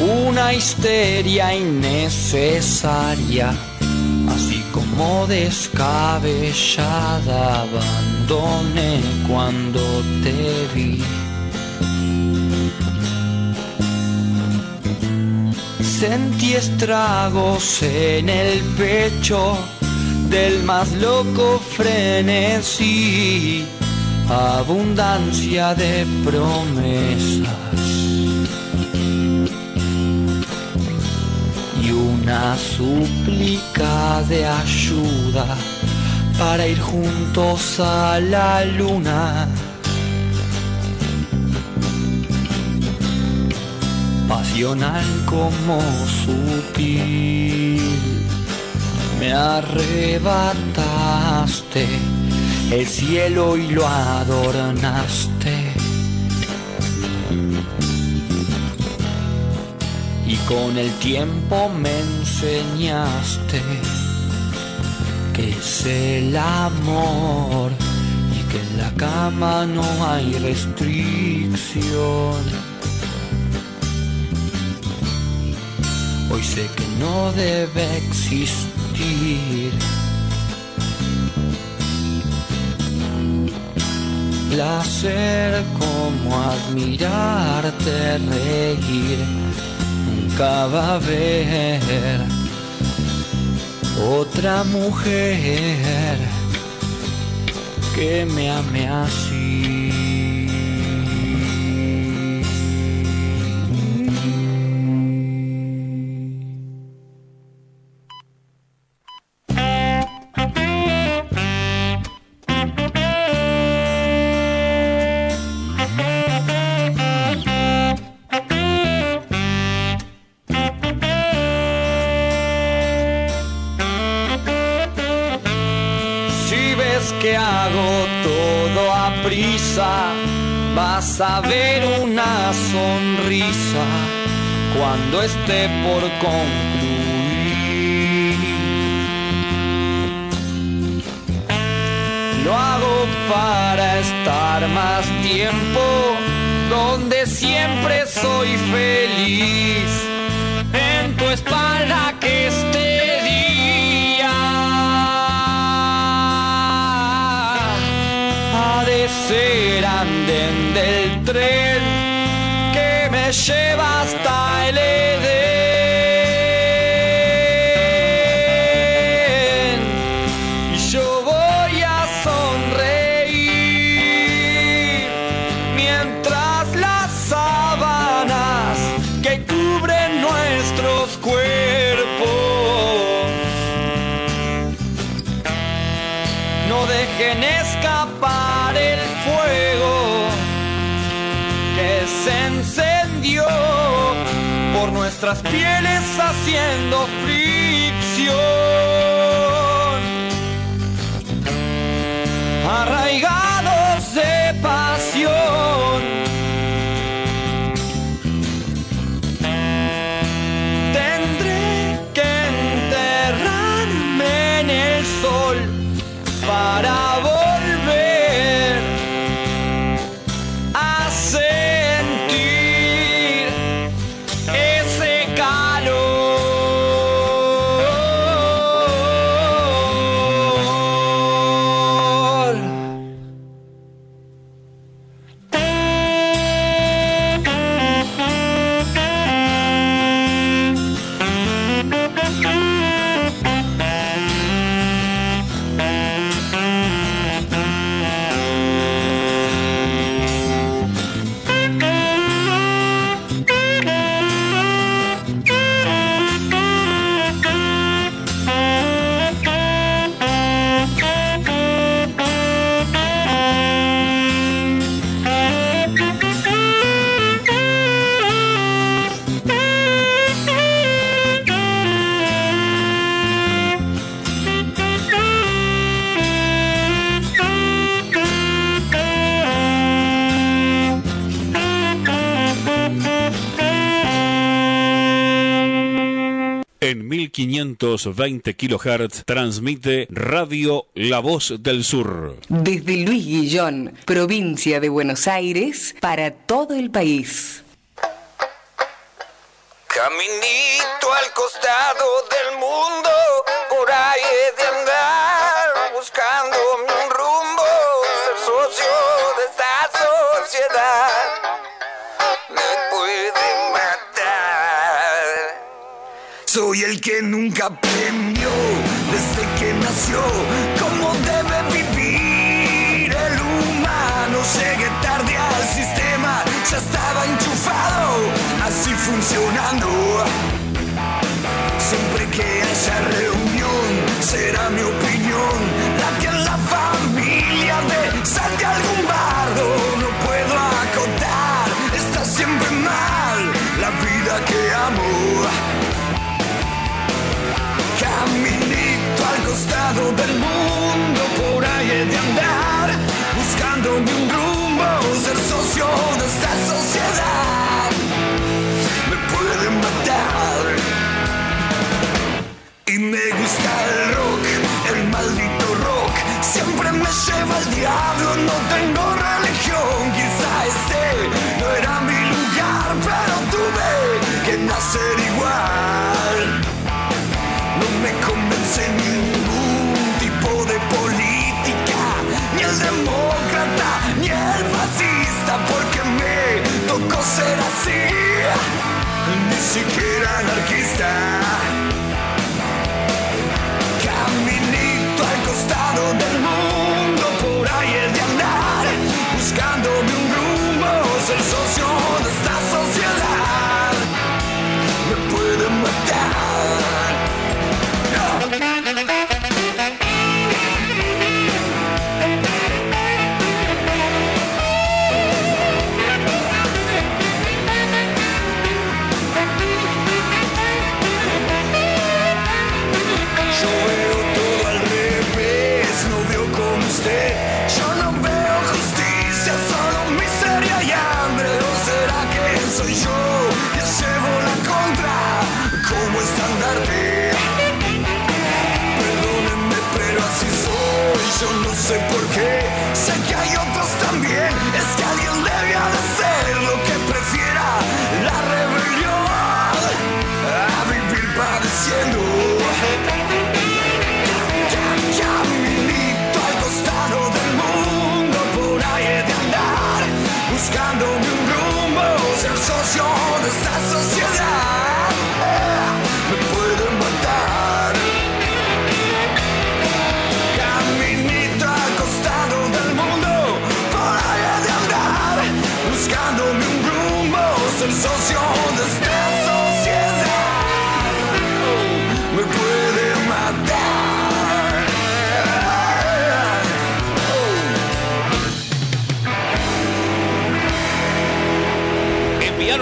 una histeria innecesaria, así como descabellada abandoné cuando te vi. Sentí estragos en el pecho del más loco frenesí, abundancia de promesas una súplica de ayuda para ir juntos a la luna. pasional como sutil. Me arrebataste el cielo y lo adornaste. Y con el tiempo me enseñaste que es el amor y que en la cama no hay restricción. Hoy sé que no debe existir. Placer como admirarte reír, nunca va a haber otra mujer que me ame así. Cuando esté por concluir. Lo hago para estar más tiempo donde siempre soy feliz en tu espalda que este día ha de ser andén del tren que me lleva hasta nuestras pieles haciendo 520 kHz transmite Radio La Voz del Sur. Desde Luis Guillón, provincia de Buenos Aires, para todo el país. Caminito al costado del mundo, por ahí de del Soy el que nunca aprendió desde que nació cómo debe vivir el humano. Llegué tarde al sistema, ya estaba enchufado, así funcionando. Siempre que haya reunión, será mi opinión anarquista.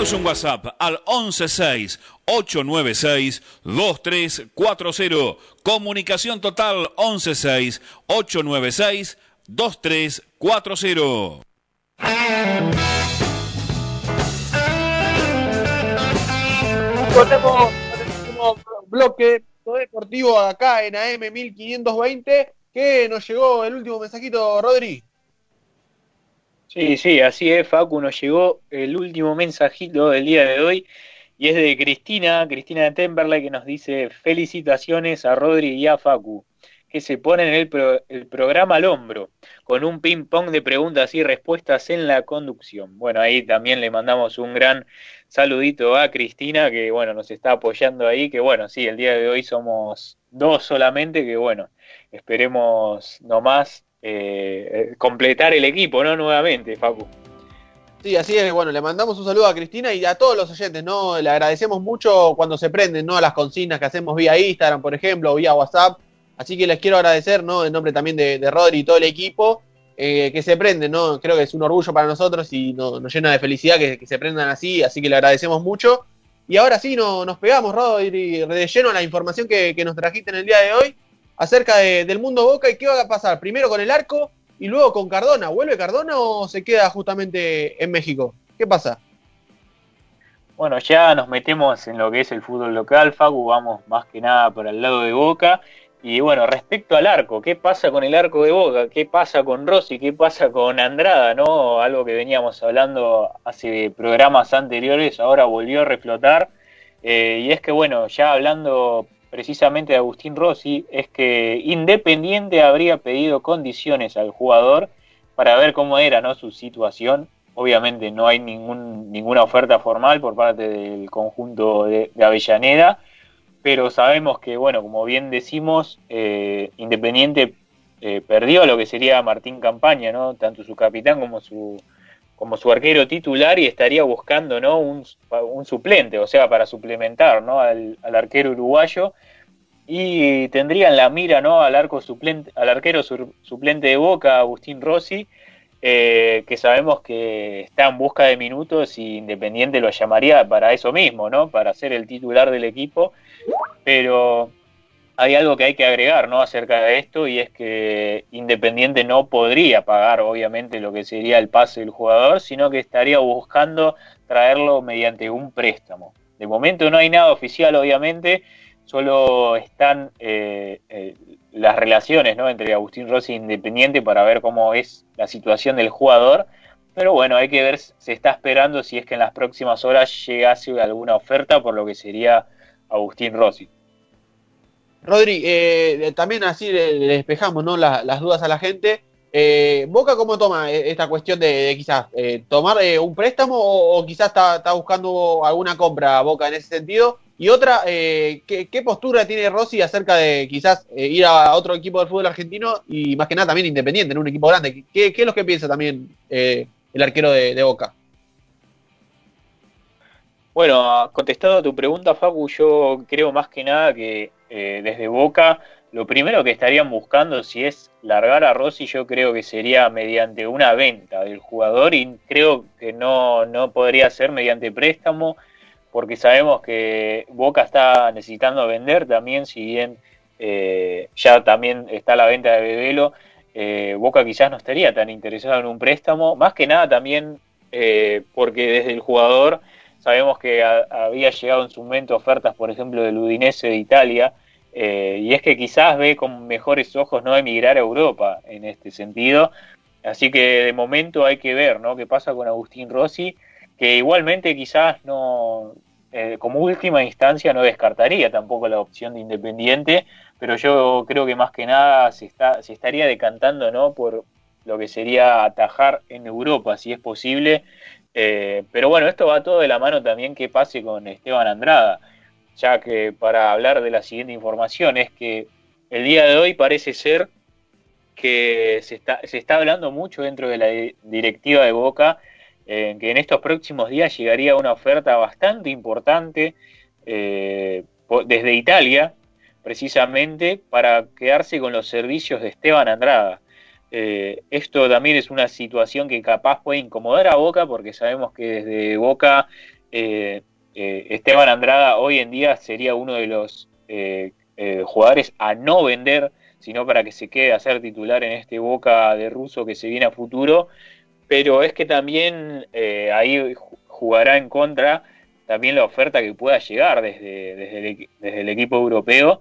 Envíanos un WhatsApp al 116-896-2340. Comunicación total 116-896-2340. Volvemos el último bloque deportivo acá en AM 1520. Que nos llegó el último mensajito, Rodri. Sí, sí, así es, Facu, nos llegó el último mensajito del día de hoy y es de Cristina, Cristina de Temperley, que nos dice felicitaciones a Rodri y a Facu, que se ponen el, pro- el programa al hombro, con un ping-pong de preguntas y respuestas en la conducción. Bueno, ahí también le mandamos un gran saludito a Cristina, que bueno, nos está apoyando ahí, que bueno, sí, el día de hoy somos dos solamente, que bueno, esperemos nomás eh, eh, completar el equipo, ¿no? Nuevamente, Facu. Sí, así es. Bueno, le mandamos un saludo a Cristina y a todos los oyentes, ¿no? Le agradecemos mucho cuando se prenden, ¿no? Las consignas que hacemos vía Instagram, por ejemplo, o vía WhatsApp. Así que les quiero agradecer, ¿no? En nombre también de, de Rodri y todo el equipo, eh, que se prenden, ¿no? Creo que es un orgullo para nosotros y no- nos llena de felicidad que, que se prendan así, así que le agradecemos mucho. Y ahora sí, no, nos pegamos, Rodri, de lleno a la información que, que nos trajiste en el día de hoy acerca de- del mundo Boca y qué va a pasar primero con el arco y luego con Cardona. ¿Vuelve Cardona o se queda justamente en México? ¿Qué pasa? Bueno, ya nos metemos en lo que es el fútbol local, Facu, vamos más que nada por el lado de Boca. Y bueno, respecto al arco, ¿qué pasa con el arco de Boca? ¿Qué pasa con Rossi? ¿Qué pasa con Andrada? ¿No? Algo que veníamos hablando hace programas anteriores, ahora volvió a reflotar. Eh, y es que bueno, ya hablando precisamente de Agustín Rossi, es que Independiente habría pedido condiciones al jugador para ver cómo era ¿no? su situación. Obviamente no hay ningún, ninguna oferta formal por parte del conjunto de, de Avellaneda, pero sabemos que, bueno, como bien decimos, eh, Independiente eh, perdió lo que sería Martín Campaña, ¿no? Tanto su capitán como su, como su arquero titular y estaría buscando, ¿no? Un, suplente, o sea, para suplementar, ¿no? Al, al arquero uruguayo y tendría en la mira, ¿no? Al arco suplente, al arquero suplente de Boca, Agustín Rossi, eh, que sabemos que está en busca de minutos y Independiente lo llamaría para eso mismo, ¿no? Para ser el titular del equipo, pero hay algo que hay que agregar, ¿no? Acerca de esto y es que Independiente no podría pagar, obviamente, lo que sería el pase del jugador, sino que estaría buscando traerlo mediante un préstamo. De momento no hay nada oficial, obviamente, solo están eh, eh, las relaciones ¿no? entre Agustín Rossi e Independiente para ver cómo es la situación del jugador. Pero bueno, hay que ver, se está esperando si es que en las próximas horas llegase alguna oferta por lo que sería Agustín Rossi. Rodri, eh, también así le, despejamos ¿no? La- las dudas a la gente. Eh, Boca, ¿cómo toma eh, esta cuestión de, quizás eh, tomar un préstamo o, quizás está, buscando alguna compra Boca en ese sentido? Y otra, ¿qué, postura tiene Rossi acerca de quizás ir a otro equipo del fútbol argentino y más que nada también independiente, en un equipo grande? ¿Qué, qué es lo que piensa también el arquero de, de Boca? Bueno, contestado a tu pregunta, Facu, yo creo más que nada que eh, desde Boca lo primero que estarían buscando si es largar a Rossi, yo creo que sería mediante una venta del jugador y creo que no, no podría ser mediante préstamo porque sabemos que Boca está necesitando vender también, si bien eh, ya también está la venta de Bebelo, eh, Boca quizás no estaría tan interesado en un préstamo, más que nada también porque desde el jugador sabemos que había llegado en su momento ofertas, por ejemplo, del Udinese de Italia, eh, y es que quizás ve con mejores ojos no emigrar a Europa en este sentido. Así que de momento hay que ver ¿no? qué pasa con Agustín Rossi, que igualmente quizás no, eh, como última instancia no descartaría tampoco la opción de Independiente, pero yo creo que más que nada se, está, se estaría decantando ¿no? por lo que sería atajar en Europa, si es posible. Eh, pero bueno, esto va todo de la mano también que pase con Esteban Andrada, ya que para hablar de la siguiente información es que el día de hoy parece ser que se está, se está hablando mucho dentro de la di- directiva de Boca, eh, que en estos próximos días llegaría una oferta bastante importante eh, desde Italia, precisamente para quedarse con los servicios de Esteban Andrada. Eh, esto también es una situación que capaz puede incomodar a Boca, porque sabemos que desde Boca eh, eh, Esteban Andrada hoy en día sería uno de los jugadores a no vender, sino para que se quede a ser titular en este Boca de Russo que se viene a futuro. Pero es que también ahí ju- jugará en contra también la oferta que pueda llegar desde, desde el equipo europeo,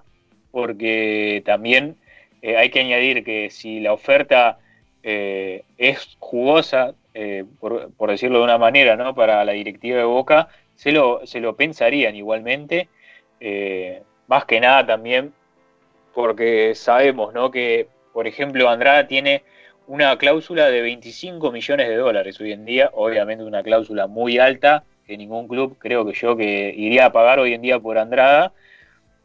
porque también eh, hay que añadir que si la oferta eh, es jugosa, eh, por, decirlo de una manera, ¿no? para la directiva de Boca, se lo, se lo pensarían igualmente, más que nada también porque sabemos ¿no? que, por ejemplo, Andrada tiene una cláusula de 25 millones de dólares hoy en día, obviamente una cláusula muy alta, que ningún club creo que yo que iría a pagar hoy en día por Andrada,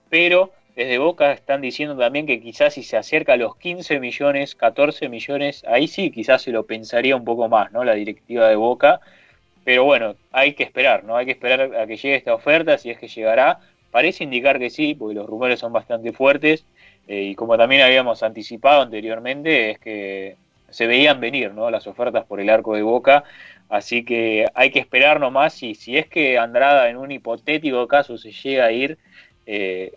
pero desde Boca están diciendo también que quizás si se acerca a los 15 millones, 14 millones, ahí sí quizás se lo pensaría un poco más, ¿no? La directiva de Boca, pero bueno, hay que esperar, ¿no? Hay que esperar a que llegue esta oferta, si es que llegará. Parece indicar que sí, porque los rumores son bastante fuertes, eh, y como también habíamos anticipado anteriormente, es que se veían venir, ¿no? Las ofertas por el arco de Boca, así que hay que esperar nomás, y si es que Andrada en un hipotético caso se llega a ir, eh,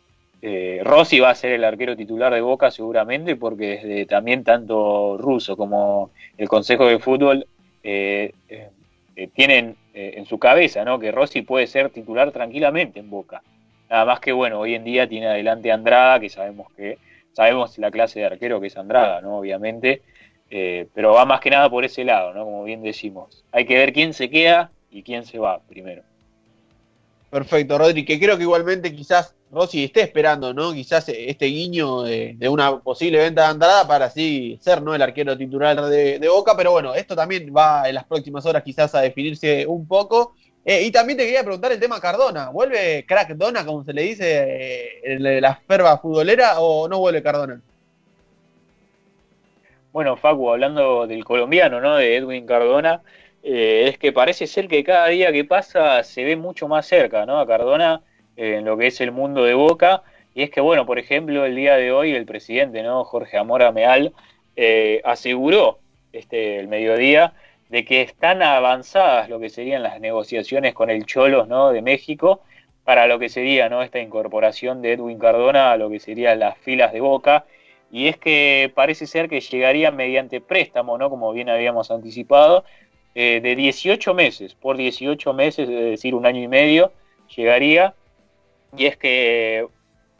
eh, Rossi va a ser el arquero titular de Boca seguramente, porque desde también tanto Russo como el Consejo de Fútbol eh, eh, tienen en su cabeza, ¿no? Que Rossi puede ser titular tranquilamente en Boca. Nada más que bueno, hoy en día tiene adelante Andrada, que sabemos que sabemos la clase de arquero que es Andrada, ¿no? Obviamente, pero va más que nada por ese lado, ¿no? Como bien decimos. Hay que ver quién se queda y quién se va primero. Perfecto, Rodri, que creo que igualmente quizás Rossi esté esperando, ¿no? Quizás este guiño de, una posible venta de Andrada para así ser, ¿no? El arquero titular de, Boca, pero bueno, esto también va en las próximas horas quizás a definirse un poco. Eh, y también te quería preguntar el tema Cardona. ¿Vuelve crack Dona, como se le dice eh, la ferva futbolera, o no vuelve Cardona? Bueno, Facu, hablando del colombiano, ¿no? De Edwin Cardona, eh, es que parece ser que cada día que pasa se ve mucho más cerca, ¿no? A Cardona eh, en lo que es el mundo de Boca. Y es que, bueno, por ejemplo, el día de hoy el presidente, ¿no? Jorge Amora Meal, eh, aseguró este, el mediodía de que están avanzadas lo que serían las negociaciones con el Cholos, ¿no? De México para lo que sería, ¿no? Esta incorporación de Edwin Cardona a lo que serían las filas de Boca. Y es que parece ser que llegaría mediante préstamo, ¿no? Como bien habíamos anticipado, eh, de 18 meses, por 18 meses, es decir, un año y medio, llegaría. Y es que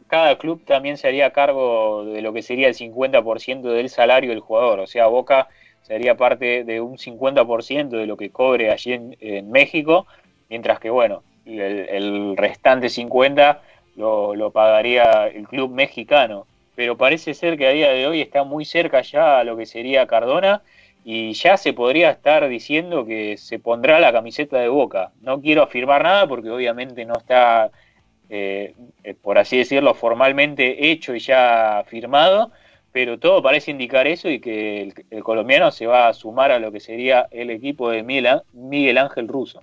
cada club también se haría cargo de lo que sería el 50% del salario del jugador. O sea, Boca sería parte de un 50% de lo que cobre allí en, México, mientras que, bueno, el, el restante 50% lo, lo, pagaría el club mexicano. pero parece ser que a día de hoy está muy cerca ya a lo que sería Cardona y ya se podría estar diciendo que se pondrá la camiseta de Boca. No quiero afirmar nada porque obviamente no está, eh, eh, por así decirlo, formalmente hecho y ya firmado, pero todo parece indicar eso y que el, colombiano se va a sumar a lo que sería el equipo de Miguel, Miguel Ángel Russo.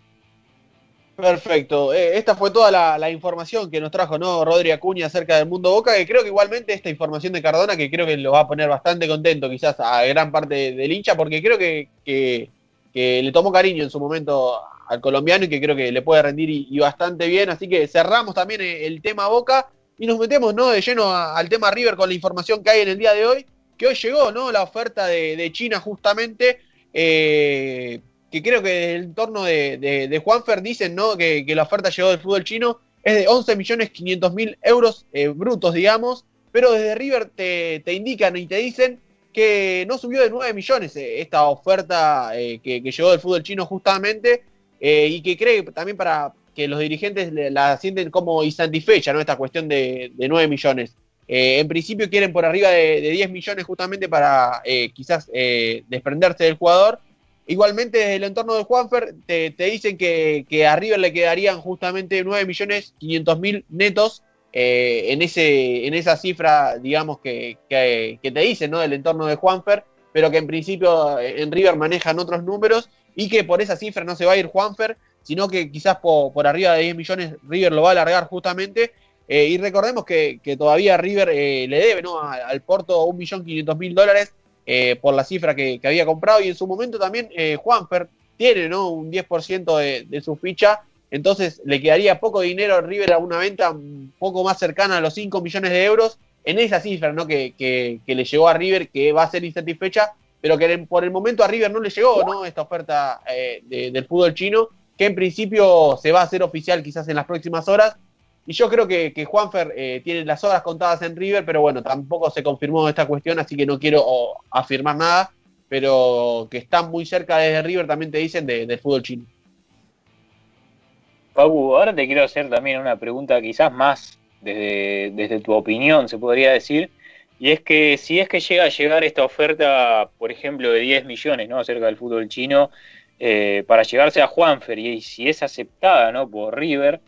Perfecto. Eh, esta fue toda la, la información que nos trajo, ¿no? Rodri Acuña acerca del mundo Boca, que creo que igualmente esta información de Cardona, que creo que lo va a poner bastante contento quizás a gran parte del hincha, porque creo que, que- que le tomó cariño en su momento al colombiano y que creo que le puede rendir y, bastante bien. Así que cerramos también eh, el tema Boca y nos metemos, ¿no? De lleno al tema River con la información que hay en el día de hoy, que hoy llegó, ¿no? La oferta de, China justamente. eh, que creo que del entorno de, Juanfer dicen ¿no? que, la oferta llegó del fútbol chino es de 11 millones 500 mil euros eh, brutos, digamos, pero desde River te, te indican y te dicen que no subió de 9 millones eh, esta oferta que, que llegó del fútbol chino justamente eh, y que cree también para que los dirigentes la sienten como insatisfecha, ¿no? Esta cuestión de, de 9 millones. Eh, en principio quieren por arriba de, de 10 millones justamente para eh, quizás eh, desprenderse del jugador. Igualmente desde el entorno de Juanfer te, te dicen que, que a River le quedarían justamente 9 millones 500 mil netos en, ese, en esa cifra, digamos, que, que, que te dicen, ¿no? Del entorno de Juanfer, pero que en principio en River manejan otros números y que por esa cifra no se va a ir Juanfer, sino que quizás por, por arriba de 10 millones River lo va a alargar justamente. Eh, y recordemos que, que todavía River eh, le debe ¿no? a- al Porto 1.500.000 dólares eh, por la cifra que, que había comprado y en su momento también eh, Juanfer tiene ¿no? un 10% de, de su ficha, entonces le quedaría poco dinero a River a una venta un poco más cercana a los 5 millones de euros en esa cifra ¿no? que, que- que le llegó a River, que va a ser insatisfecha, pero que por el momento a River no le llegó ¿no? esta oferta eh, de- del fútbol chino, que en principio se va a hacer oficial quizás en las próximas horas. Y yo creo que, Juanfer eh, tiene las horas contadas en River, pero bueno, tampoco se confirmó esta cuestión, así que no quiero afirmar nada, pero que están muy cerca desde River también te dicen de- del fútbol chino. Pabu, ahora te quiero hacer también una pregunta quizás más desde, desde tu opinión, se podría decir, y es que si es que llega a llegar esta oferta, por ejemplo, de 10 millones, ¿no? Acerca del fútbol chino, eh, para llegarse a Juanfer, y si es aceptada, ¿no? Por River,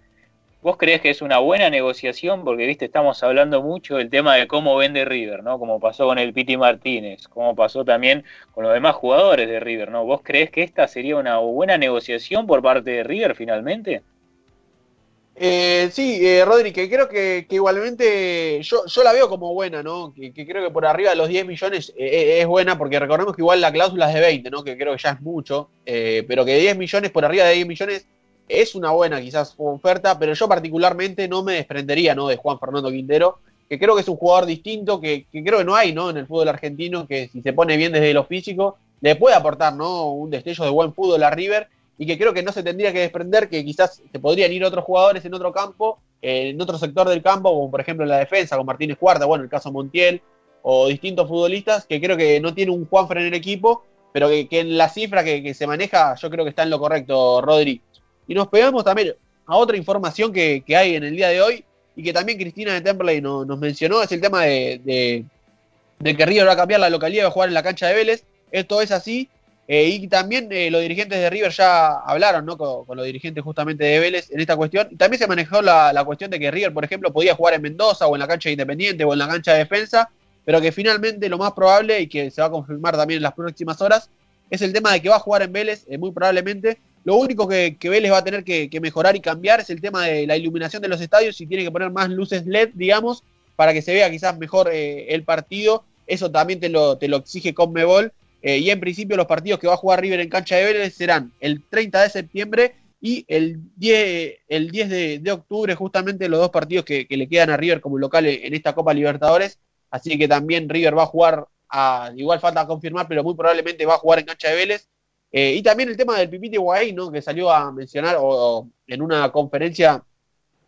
¿vos crees que es una buena negociación? Porque, viste, estamos hablando mucho del tema de cómo vende River, ¿no? Como pasó con el Piti Martínez, como pasó también con los demás jugadores de River, ¿no? ¿Vos crees que esta sería una buena negociación por parte de River finalmente? Eh, sí, eh, Rodri, que creo que, igualmente yo, yo la veo como buena, ¿no? Que, que creo que por arriba de los 10 millones eh, eh, es buena, porque recordemos que igual la cláusula es de 20, ¿no? Que creo que ya es mucho, eh, pero que 10 millones por arriba de 10 millones es una buena quizás oferta, pero yo particularmente no me desprendería, ¿no? De Juan Fernando Quintero, que creo que es un jugador distinto, que, que creo que no hay, ¿no? En el fútbol argentino, que si se pone bien desde lo físico, le puede aportar, ¿no? Un destello de buen fútbol a River y que creo que no se tendría que desprender, que quizás se podrían ir otros jugadores en otro campo, eh, en otro sector del campo, como por ejemplo en la defensa, con Martínez Cuarta, bueno, el caso Montiel, o distintos futbolistas, que creo que no tiene un Juanfer en el equipo, pero que, en la cifra que, se maneja, yo creo que está en lo correcto, Rodri. Y nos pegamos también a otra información que, que hay en el día de hoy, y que también Cristina de Templey no- nos mencionó, es el tema de, de, de que River va a cambiar la localidad y va a jugar en la cancha de Vélez. Esto es así. Eh, y también eh, los dirigentes de River ya hablaron ¿no? con, los dirigentes justamente de Vélez en esta cuestión. También se manejó la, la cuestión de que River, por ejemplo, podía jugar en Mendoza o en la cancha de Independiente o en la cancha de defensa, pero que finalmente lo más probable y que se va a confirmar también en las próximas horas es el tema de que va a jugar en Vélez, eh, muy probablemente. Lo único que, que Vélez va a tener que, que mejorar y cambiar es el tema de la iluminación de los estadios y tiene que poner más luces LED, digamos, para que se vea quizás mejor eh, el partido. Eso también te lo, te lo exige Conmebol. Eh, y en principio los partidos que va a jugar River en cancha de Vélez serán el 30 de septiembre y el 10, el 10 de, octubre, justamente los dos partidos que, le quedan a River como local en esta Copa Libertadores. Así que también River va a jugar, a, igual falta confirmar, pero muy probablemente va a jugar en cancha de Vélez. Eh, y también el tema del Pipite Guay, ¿no? que salió a mencionar o, o en una conferencia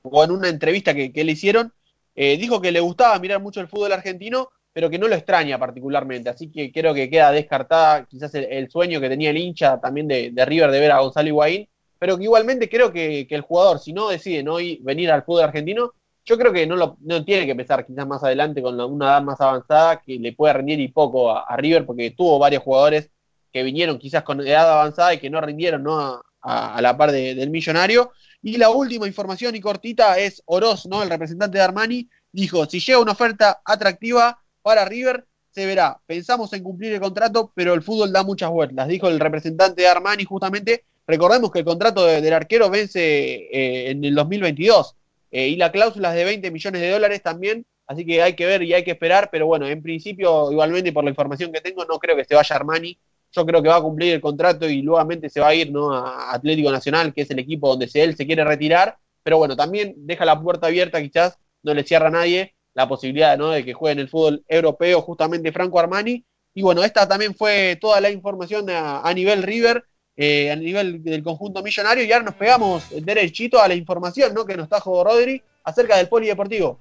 o en una entrevista que, que le hicieron, eh, dijo que le gustaba mirar mucho el fútbol argentino, pero que no lo extraña particularmente. Así que creo que queda descartada quizás el, sueño que tenía el hincha también de, River de ver a Gonzalo Higuaín, pero que igualmente creo que, el jugador, si no decide no ir- venir al fútbol argentino, yo creo que no, lo, tiene que empezar quizás más adelante con una edad más avanzada que le puede rendir y poco a, River porque tuvo varios jugadores que vinieron quizás con edad avanzada y que no rindieron ¿no? A, la par de- del millonario. Y la última información y cortita es Oroz, ¿no? el representante de Armani, dijo, si llega una oferta atractiva para River, se verá. Pensamos en cumplir el contrato, pero el fútbol da muchas vueltas, dijo el representante de Armani justamente. Recordemos que el contrato de- del arquero vence eh, en el 2022 eh, y la cláusula es de 20 millones de dólares también, así que hay que ver y hay que esperar, pero bueno, en principio, igualmente por la información que tengo, no creo que se vaya Armani. Yo creo que va a cumplir el contrato y nuevamente se va a ir ¿no? a Atlético Nacional, que es el equipo donde él se quiere retirar, pero bueno, también deja la puerta abierta, quizás no le cierra a nadie la posibilidad ¿no? de que juegue en el fútbol europeo justamente Franco Armani. Y bueno, esta también fue toda la información a, nivel River, eh, a nivel del conjunto millonario, y ahora nos pegamos derechito a la información ¿no? que nos trajo Rodri acerca del polideportivo.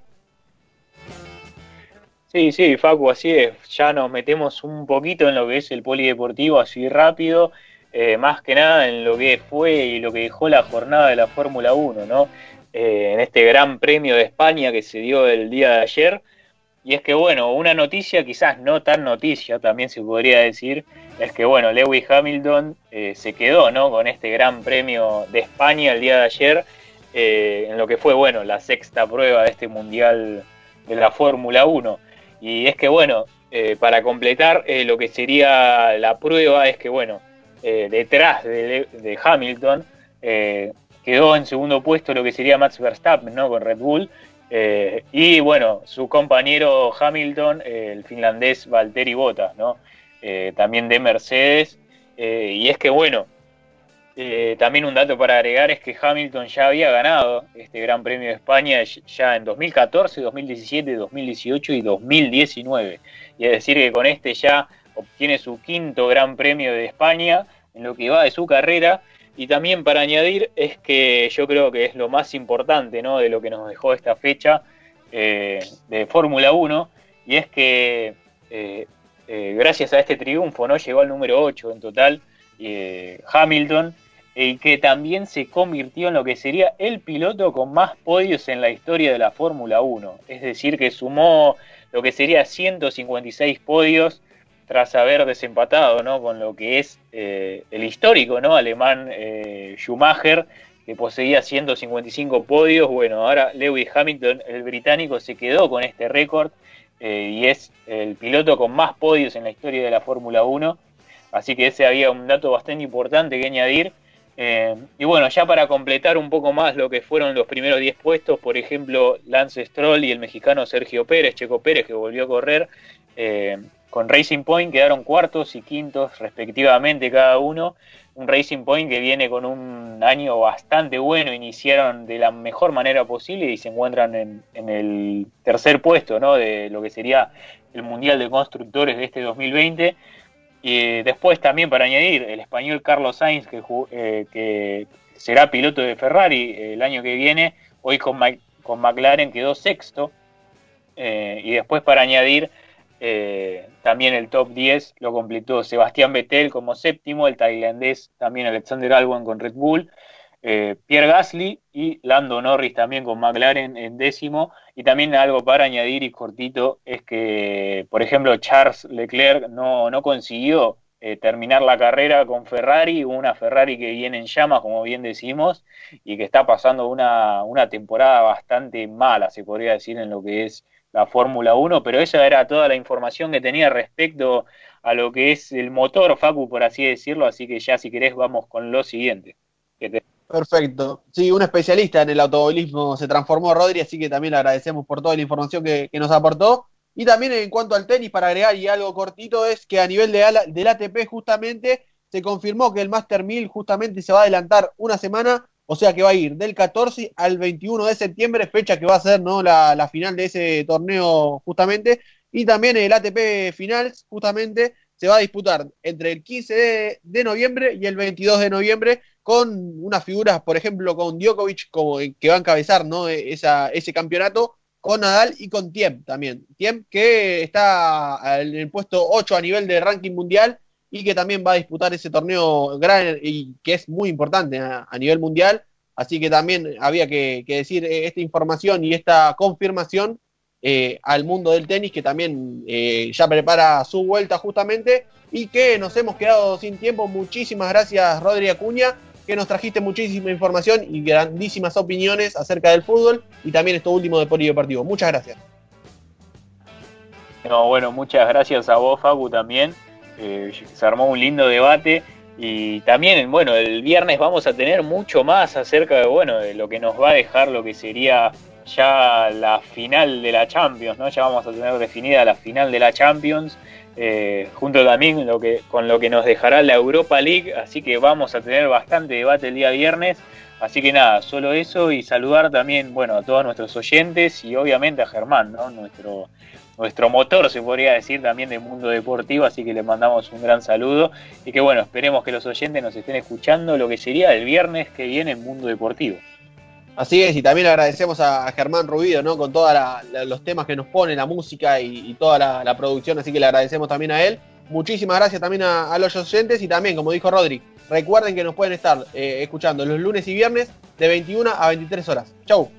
Sí, sí, Facu, así es. Ya nos metemos un poquito en lo que es el polideportivo, así rápido, eh, más que nada en lo que fue y lo que dejó la jornada de la Fórmula 1, ¿no? Eh, en este Gran Premio de España que se dio el día de ayer. Y es que, bueno, una noticia, quizás no tan noticia, también se podría decir, es que, bueno, Lewis Hamilton eh, se quedó, ¿no? Con este Gran Premio de España el día de ayer, eh, en lo que fue, bueno, la sexta prueba de este Mundial de la Fórmula 1. Y es que, bueno, para completar lo que sería la prueba, es que, bueno, detrás de, Hamilton quedó en segundo puesto lo que sería Max Verstappen, ¿no? Con Red Bull. Eh, y bueno, su compañero Hamilton, el finlandés Valtteri Bottas, ¿no? Eh, también de Mercedes. Eh, y es que, bueno, también un dato para agregar es que Hamilton ya había ganado este Gran Premio de España ya en 2014, 2017, 2018 y 2019. Y es decir que con este ya obtiene su quinto Gran Premio de España en lo que va de su carrera. Y también para añadir es que yo creo que es lo más importante ¿no? de lo que nos dejó esta fecha eh, de Fórmula 1 y es que eh, eh, gracias a este triunfo no llegó al número 8 en total Hamilton y que también se convirtió en lo que sería el piloto con más podios en la historia de la Fórmula 1. Es decir, que sumó lo que sería 156 podios tras haber desempatado ¿no? con lo que es eh, el histórico ¿no? alemán eh, Schumacher, que poseía 155 podios. Bueno, ahora Lewis Hamilton, el británico, se quedó con este récord eh, y es el piloto con más podios en la historia de la Fórmula 1. Así que ese había un dato bastante importante que añadir. Y bueno, ya para completar un poco más lo que fueron los primeros 10 puestos, por ejemplo, Lance Stroll y el mexicano Sergio Pérez, Checo Pérez, que volvió a correr, con Racing Point quedaron cuartos y quintos respectivamente cada uno. Un Racing Point que viene con un año bastante bueno, iniciaron de la mejor manera posible y se encuentran en, el tercer puesto ¿no? de lo que sería el Mundial de Constructores de este 2020. Y después también para añadir, el español Carlos Sainz, que, eh, será piloto de Ferrari el año que viene, hoy con, con McLaren quedó sexto. Eh, y después para añadir, eh, también el top 10 lo completó Sebastián Vettel como séptimo, el tailandés también Alexander Albon con Red Bull, eh, Pierre Gasly y Lando Norris también con McLaren en décimo. Y también algo para añadir y cortito es que, por ejemplo, Charles Leclerc no, no consiguió eh, terminar la carrera con Ferrari, una Ferrari que viene en llamas, como bien decimos, y que está pasando una, una temporada bastante mala, se podría decir, en lo que es la Fórmula 1, pero esa era toda la información que tenía respecto a lo que es el motor, Facu, por así decirlo, así que ya si querés vamos con lo siguiente. Perfecto. Sí, un especialista en el automovilismo se transformó Rodri, así que también le agradecemos por toda la información que, nos aportó. Y también en cuanto al tenis, para agregar y algo cortito, es que a nivel de del ATP justamente se confirmó que el Master 1000 justamente se va a adelantar una semana, o sea que va a ir del 14 al 21 de septiembre, fecha que va a ser ¿no? la, la final de ese torneo justamente. Y también el ATP Finals justamente se va a disputar entre el 15 de, noviembre y el 22 de noviembre con unas figuras, por ejemplo, con Djokovic como que va a encabezar ¿no? Esa, ese campeonato, con Nadal y con Tiem también. Tiem que está en el puesto 8 a nivel de ranking mundial y que también va a disputar ese torneo gran y que es muy importante a, nivel mundial Así que también había que, que decir eh, esta información y esta confirmación eh, al mundo del tenis, que también eh, ya prepara su vuelta justamente y que nos hemos quedado sin tiempo. Muchísimas gracias, Rodri Acuña, que nos trajiste muchísima información y grandísimas opiniones acerca del fútbol y también esto último de Polideportivo. Muchas gracias. No, bueno, muchas gracias a vos, Facu, también. Eh, se armó un lindo debate y también, bueno, el viernes vamos a tener mucho más acerca de, bueno, de lo que nos va a dejar lo que sería ya la final de la Champions, ¿no? Ya vamos a tener definida la final de la Champions, eh, junto también lo que, con lo que nos dejará la Europa League, así que vamos a tener bastante debate el día viernes. Así que nada, solo eso y saludar también, bueno, a todos nuestros oyentes y obviamente a Germán, ¿no? Nuestro, nuestro motor, se podría decir, también del mundo deportivo, así que le mandamos un gran saludo y que bueno, esperemos que los oyentes nos estén escuchando lo que sería el viernes que viene en Mundo Deportivo. Así es, y también agradecemos a, Germán Rubido, ¿no? Con todos los temas que nos pone, la música y, toda la, producción, así que le agradecemos también a él. Muchísimas gracias también a, los oyentes y también, como dijo Rodri, recuerden que nos pueden estar eh, escuchando los lunes y viernes de 21 a 23 horas. Chau.